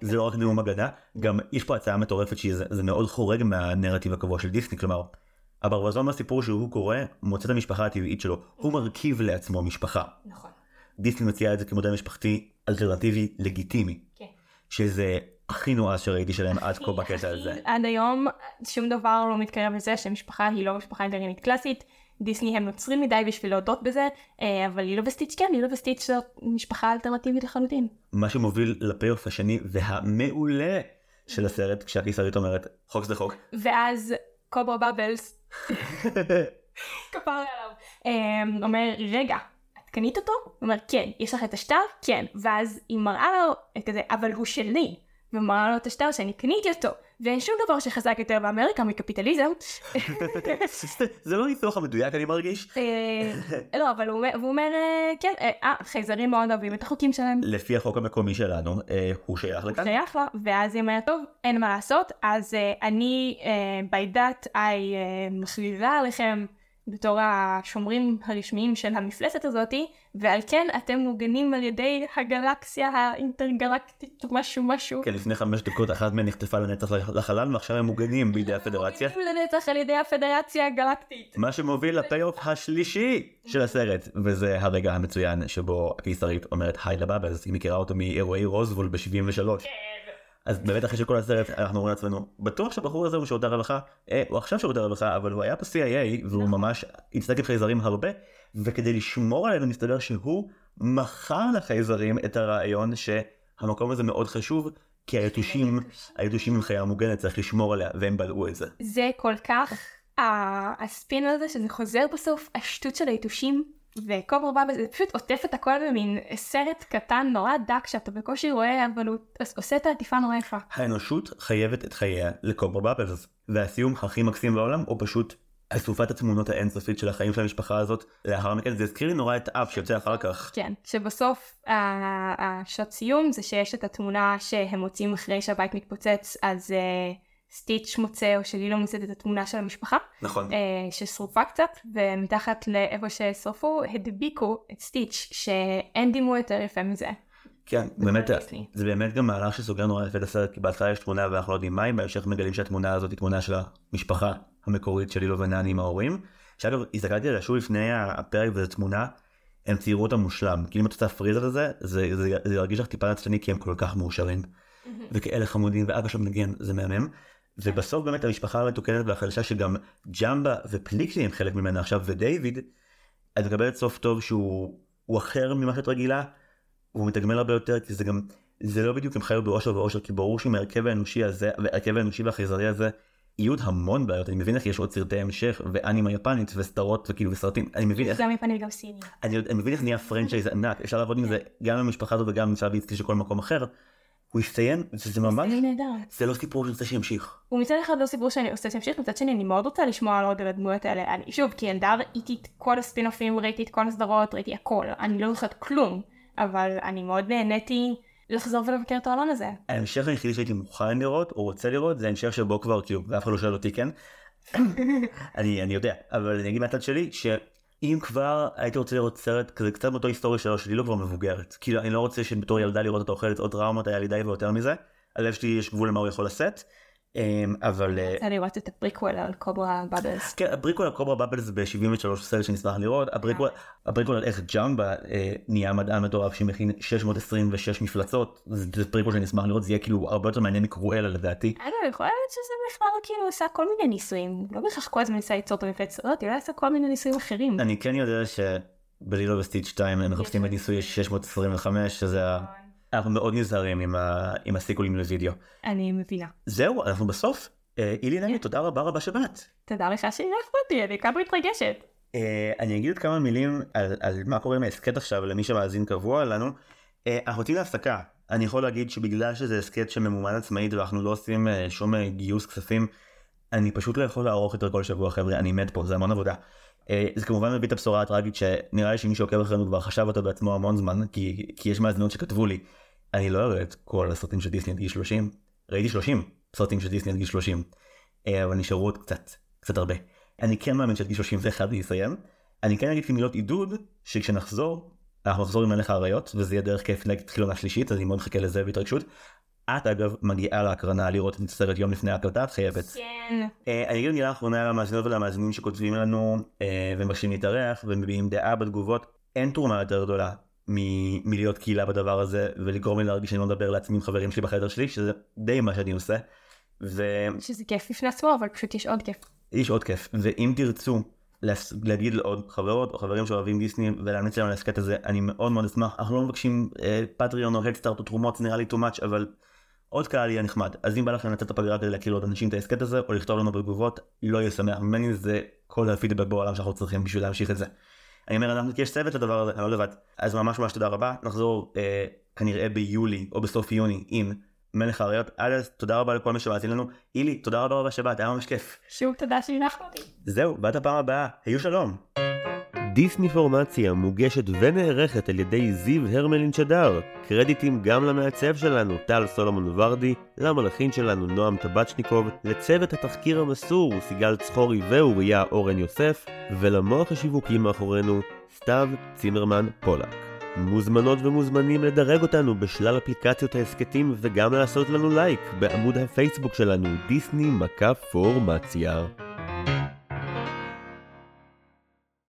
זה לא רק נאום אגדה, גם יש פה הצעה מטורפת שזה מאוד חורג מהנרטיב הקבוע של דיסני, כלומר, הברווזון מהסיפור שהוא קורא מוצא את המשפחה הטבעית שלו, הוא מרכיב לעצמו משפחה. נכון. דיסני מציע את זה כמודל משפחתי אלטרנטיבי לגיטימי. כן. שזה הכי נועז שראיתי שלהם עד כה בקטע הזה. עד היום שום דבר לא מתקרב לזה שמשפחה היא לא משפחה אינטרנית קלאסית. דיסני הם נוצרים מדי בשביל להודות בזה, אה, אבל לילו וסטיץ' כן, לילו וסטיץ' זאת משפחה אלטרנטיבית לחלוטין. מה שמוביל לפי-אוף השני והמעולה של הסרט, כשהקיסרית אומרת חוק זה חוק. ואז קוברה בבלס, כפר עליו, אה, אומר רגע, קנית אותו? הוא אומר כן, יש לך את השטר? כן, ואז היא מראה לו את כזה, אבל הוא שלי. ומראה לו את השטר שאני קניתי אותו, ואין שום דבר שחזק יותר באמריקה מקפיטליזם. זה לא ניתוח המדויק אני מרגיש. אה, לא, אבל הוא אומר, אה, כן, אה, חייזרים מאוד אוהבים את החוקים שלהם. לפי החוק המקומי שלנו, הוא שייך לכאן. שייך לה, ואז היא אומרת, טוב, אין מה לעשות, אז אני, by that I מכריזה עליכם. בתור השומרים הרשמיים של המפלסת הזאתי, ועל כן אתם מוגנים על ידי הגלקסיה האינטרגלקטית משהו משהו. כן, לפני חמש דקות אחת מהן נחטפה לנצח לחלל ועכשיו הם מוגנים בידי הפדרציה. מוגנים לנצח על ידי הפדרציה הגלקטית. מה שמוביל לפי-אוף השלישי של הסרט, וזה הרגע המצוין שבו הקיסרית אומרת היי לבאבלס, היא מכירה אותו מאירועי רוזוול ב-73. כן. אז באמת אחרי שכל הסרט אנחנו אומרים לעצמנו בטוח שהבחור הזה הוא שירותי הרווחה אה, הוא עכשיו שירותי הרווחה אבל הוא היה ב-CIA והוא נכון. ממש הצטק עם חייזרים הרבה וכדי לשמור עלינו מסתבר שהוא מכר לחייזרים את הרעיון שהמקום הזה מאוד חשוב כי היתושים היתושים הם חיה מוגנת צריך לשמור עליה והם בלעו את זה. זה כל כך הספין הזה שזה חוזר בסוף השטות של היתושים וקוברה בבל זה פשוט עוטף את הכל במין סרט קטן נורא דק שאתה בקושי רואה אבל הוא עושה את העטיפה נורא יפה. האנושות חייבת את חייה לקוברה בבלס והסיום הכי מקסים בעולם הוא פשוט אסופת התמונות האינסופית של החיים של המשפחה הזאת לאחר מכן זה הזכיר לי נורא את אף שיוצא אחר כך. כן שבסוף השעות סיום זה שיש את התמונה שהם מוצאים אחרי שהבית מתפוצץ אז. Uh, סטיץ' מוצא או שלי לא מוצאת את התמונה של המשפחה. נכון. אה, ששרופה קצת ומתחת לאיפה ששרפו הדביקו את סטיץ' שאין דימו יותר יפה מזה. כן, באמת, זה באמת גם מהלך שסוגר נורא יפה את הסרט, כי בהתחלה יש תמונה ואנחנו לא יודעים מה היא, בהמשך מגלים שהתמונה הזאת היא תמונה של המשפחה המקורית של אילו ונני עם ההורים. שאגב, הסתכלתי עליה שוב לפני הפרק וזו תמונה, הם ציירו אותה מושלם, כי אם אתה עושה פריז על זה, זה, זה, זה ירגיש לך טיפה עצלני כי הם כל כך מאושרים. וכאלה חמודים ואבא שלו מנגן, זה מהמם. ובסוף באמת המשפחה המתוקנת והחדשה שגם ג'מבה ופליקסי הם חלק ממנה עכשיו ודייוויד, את מקבלת סוף טוב שהוא אחר ממה שאת רגילה, הוא מתגמל הרבה יותר כי זה גם, זה לא בדיוק הם חיו באושר ועושר כי ברור שעם ההרכב האנושי הזה, ההרכב האנושי והחייזרי הזה, יהיו עוד המון בעיות, אני מבין איך יש עוד סרטי המשך ואנימה יפנית וסדרות וכאילו וסרטים, אני מבין איך, גם יפני וגם סיני, אני, אני מבין איך נהיה franchise ענק, אפשר לעבוד עם זה גם עם המשפחה הזאת וגם עם סאביצקי של כל מקום אחר. הוא הסתיים, זה ממש, זה לא סיפור שאני רוצה שימשיך. הוא מצד אחד לא סיפור שאני רוצה שימשיך, מצד שני אני מאוד רוצה לשמוע על עוד הדמויות האלה. אני שוב, כי ילדה ראיתי את כל הספינופים, ראיתי את כל הסדרות, ראיתי הכל, אני לא זוכרת כלום, אבל אני מאוד נהניתי לחזור ולבקר את העולם הזה. ההמשך היחידי שהייתי מוכן לראות, או רוצה לראות, זה המשך שבו כבר, כאילו, ואף אחד לא שואל אותי כן. אני, אני יודע, אבל אני אגיד מהצד שלי, ש... אם כבר הייתי רוצה לראות סרט כזה קצת באותו היסטוריה שלו שלי לא כבר מבוגרת כאילו אני לא רוצה שבתור ילדה לראות אותה אוכלת עוד טראומות היה לי די ויותר מזה. הלב שלי יש גבול למה הוא יכול לשאת. אמ, אבל אה, אני לראות את הפריקוול על Cobra Bubbles. כן הפריקוול על Cobra Bubbles ב-73 סרט שנשמח לראות הפריקוול על איך ג'מבה אה, נהיה מדען מטורף שמכין 626 מפלצות זה פריקוול שנשמח לראות זה יהיה כאילו הרבה יותר מעניין מקרואלה לדעתי. אני יכול להיות שזה בכלל כאילו עושה כל מיני ניסויים לא בהכרח כל הזמן ניסה ליצור את המפלצות אולי עושה כל מיני ניסויים אחרים. אני כן יודע שבלילו וסטיץ' 2 הם מחפשים את ניסוי 625 שזה. אנחנו מאוד נזהרים עם, ה... עם הסיקוולים לוידאו. אני מבינה. זהו, אנחנו בסוף. אה, אילי נגד, תודה רבה רבה שבאת. תודה לך שאירחת אותי, אני כמה מתרגשת. אה, אני אגיד כמה מילים על, על מה קורה עם ההסכת עכשיו למי שמאזין קבוע לנו. אה, אנחנו יוצאים להפסקה. אני יכול להגיד שבגלל שזה הסכת שממומן עצמאית ואנחנו לא עושים שום גיוס כספים, אני פשוט לא יכול לערוך יותר כל שבוע חבר'ה, אני מת פה, זה המון עבודה. זה כמובן מביא את הבשורה הטראגית שנראה לי שמי שעוקב אחרינו כבר חשב אותה בעצמו המון זמן, כי, כי יש מאזינות שכתבו לי, אני לא אראה את כל הסרטים של דיסני עד גיל 30, ראיתי 30 סרטים של דיסני עד גיל 30, אה, אבל נשארו עוד קצת, קצת הרבה. אני כן מאמין שעד גיל 31 זה יסיים. אני כן אגיד כמילות עידוד, שכשנחזור, אנחנו נחזור עם מלך האריות, וזה יהיה דרך כיף להתחיל עונה שלישית, אז אני מאוד מחכה לזה בהתרגשות. את אגב מגיעה להקרנה לראות את הסרט יום לפני ההקלטה, את חייבת. כן. אה, אני אגיד מילה אחרונה למאזינות ולמאזינים שכותבים לנו אה, ומבקשים להתארח ומביעים דעה בתגובות. אין תרומה יותר גדולה מ- מלהיות קהילה בדבר הזה ולגרום לי להרגיש שאני לא מדבר לעצמי עם חברים שלי בחדר שלי, שזה די מה שאני עושה. ויש שזה כיף בפני עצמו, אבל פשוט יש עוד כיף. עוד כיף. ואם תרצו להס- להגיד לעוד חברות או חברים שאוהבים דיסני ולהמליץ להם על ההסכת הזה, אני מאוד מאוד אשמח. אנחנו לא מבקשים אה, פטריון או הדסטארט או תרומות, זה נראה לי too much, אבל עוד קהל יהיה נחמד. אז אם בא לכם לצאת את הפגרה כדי להכיר עוד אנשים את ההסכת הזה, או לכתוב לנו בתגובות, לא יהיה שמח ממני, זה כל הפידבק בעולם שאנחנו צריכים בשביל להמשיך את זה. אני אומר, אנחנו, כי יש צוות לדבר הזה, אני לא לבד. אז ממש ממש תודה רבה, נחזור אה, כנראה ביולי או בסוף יוני עם מלך האריות. עד אז תודה רבה לכל מי שמאזין לנו. אילי, תודה רבה רבה שבאת, היה ממש כיף. שוב תודה שהנחת אותי. זהו, ועד הפעם הבאה, היו שלום. דיסני פורמציה מוגשת ונערכת על ידי זיו הרמלין שדר. קרדיטים גם למעצב שלנו, טל סולומון ורדי, למלחין שלנו, נועם טבצ'ניקוב, לצוות התחקיר המסור, סיגל צחורי ואוריה אורן יוסף, ולמוח השיווקי מאחורינו, סתיו צימרמן פולק. מוזמנות ומוזמנים לדרג אותנו בשלל אפליקציות ההסכתים וגם לעשות לנו לייק בעמוד הפייסבוק שלנו, דיסני מקף פורמציה.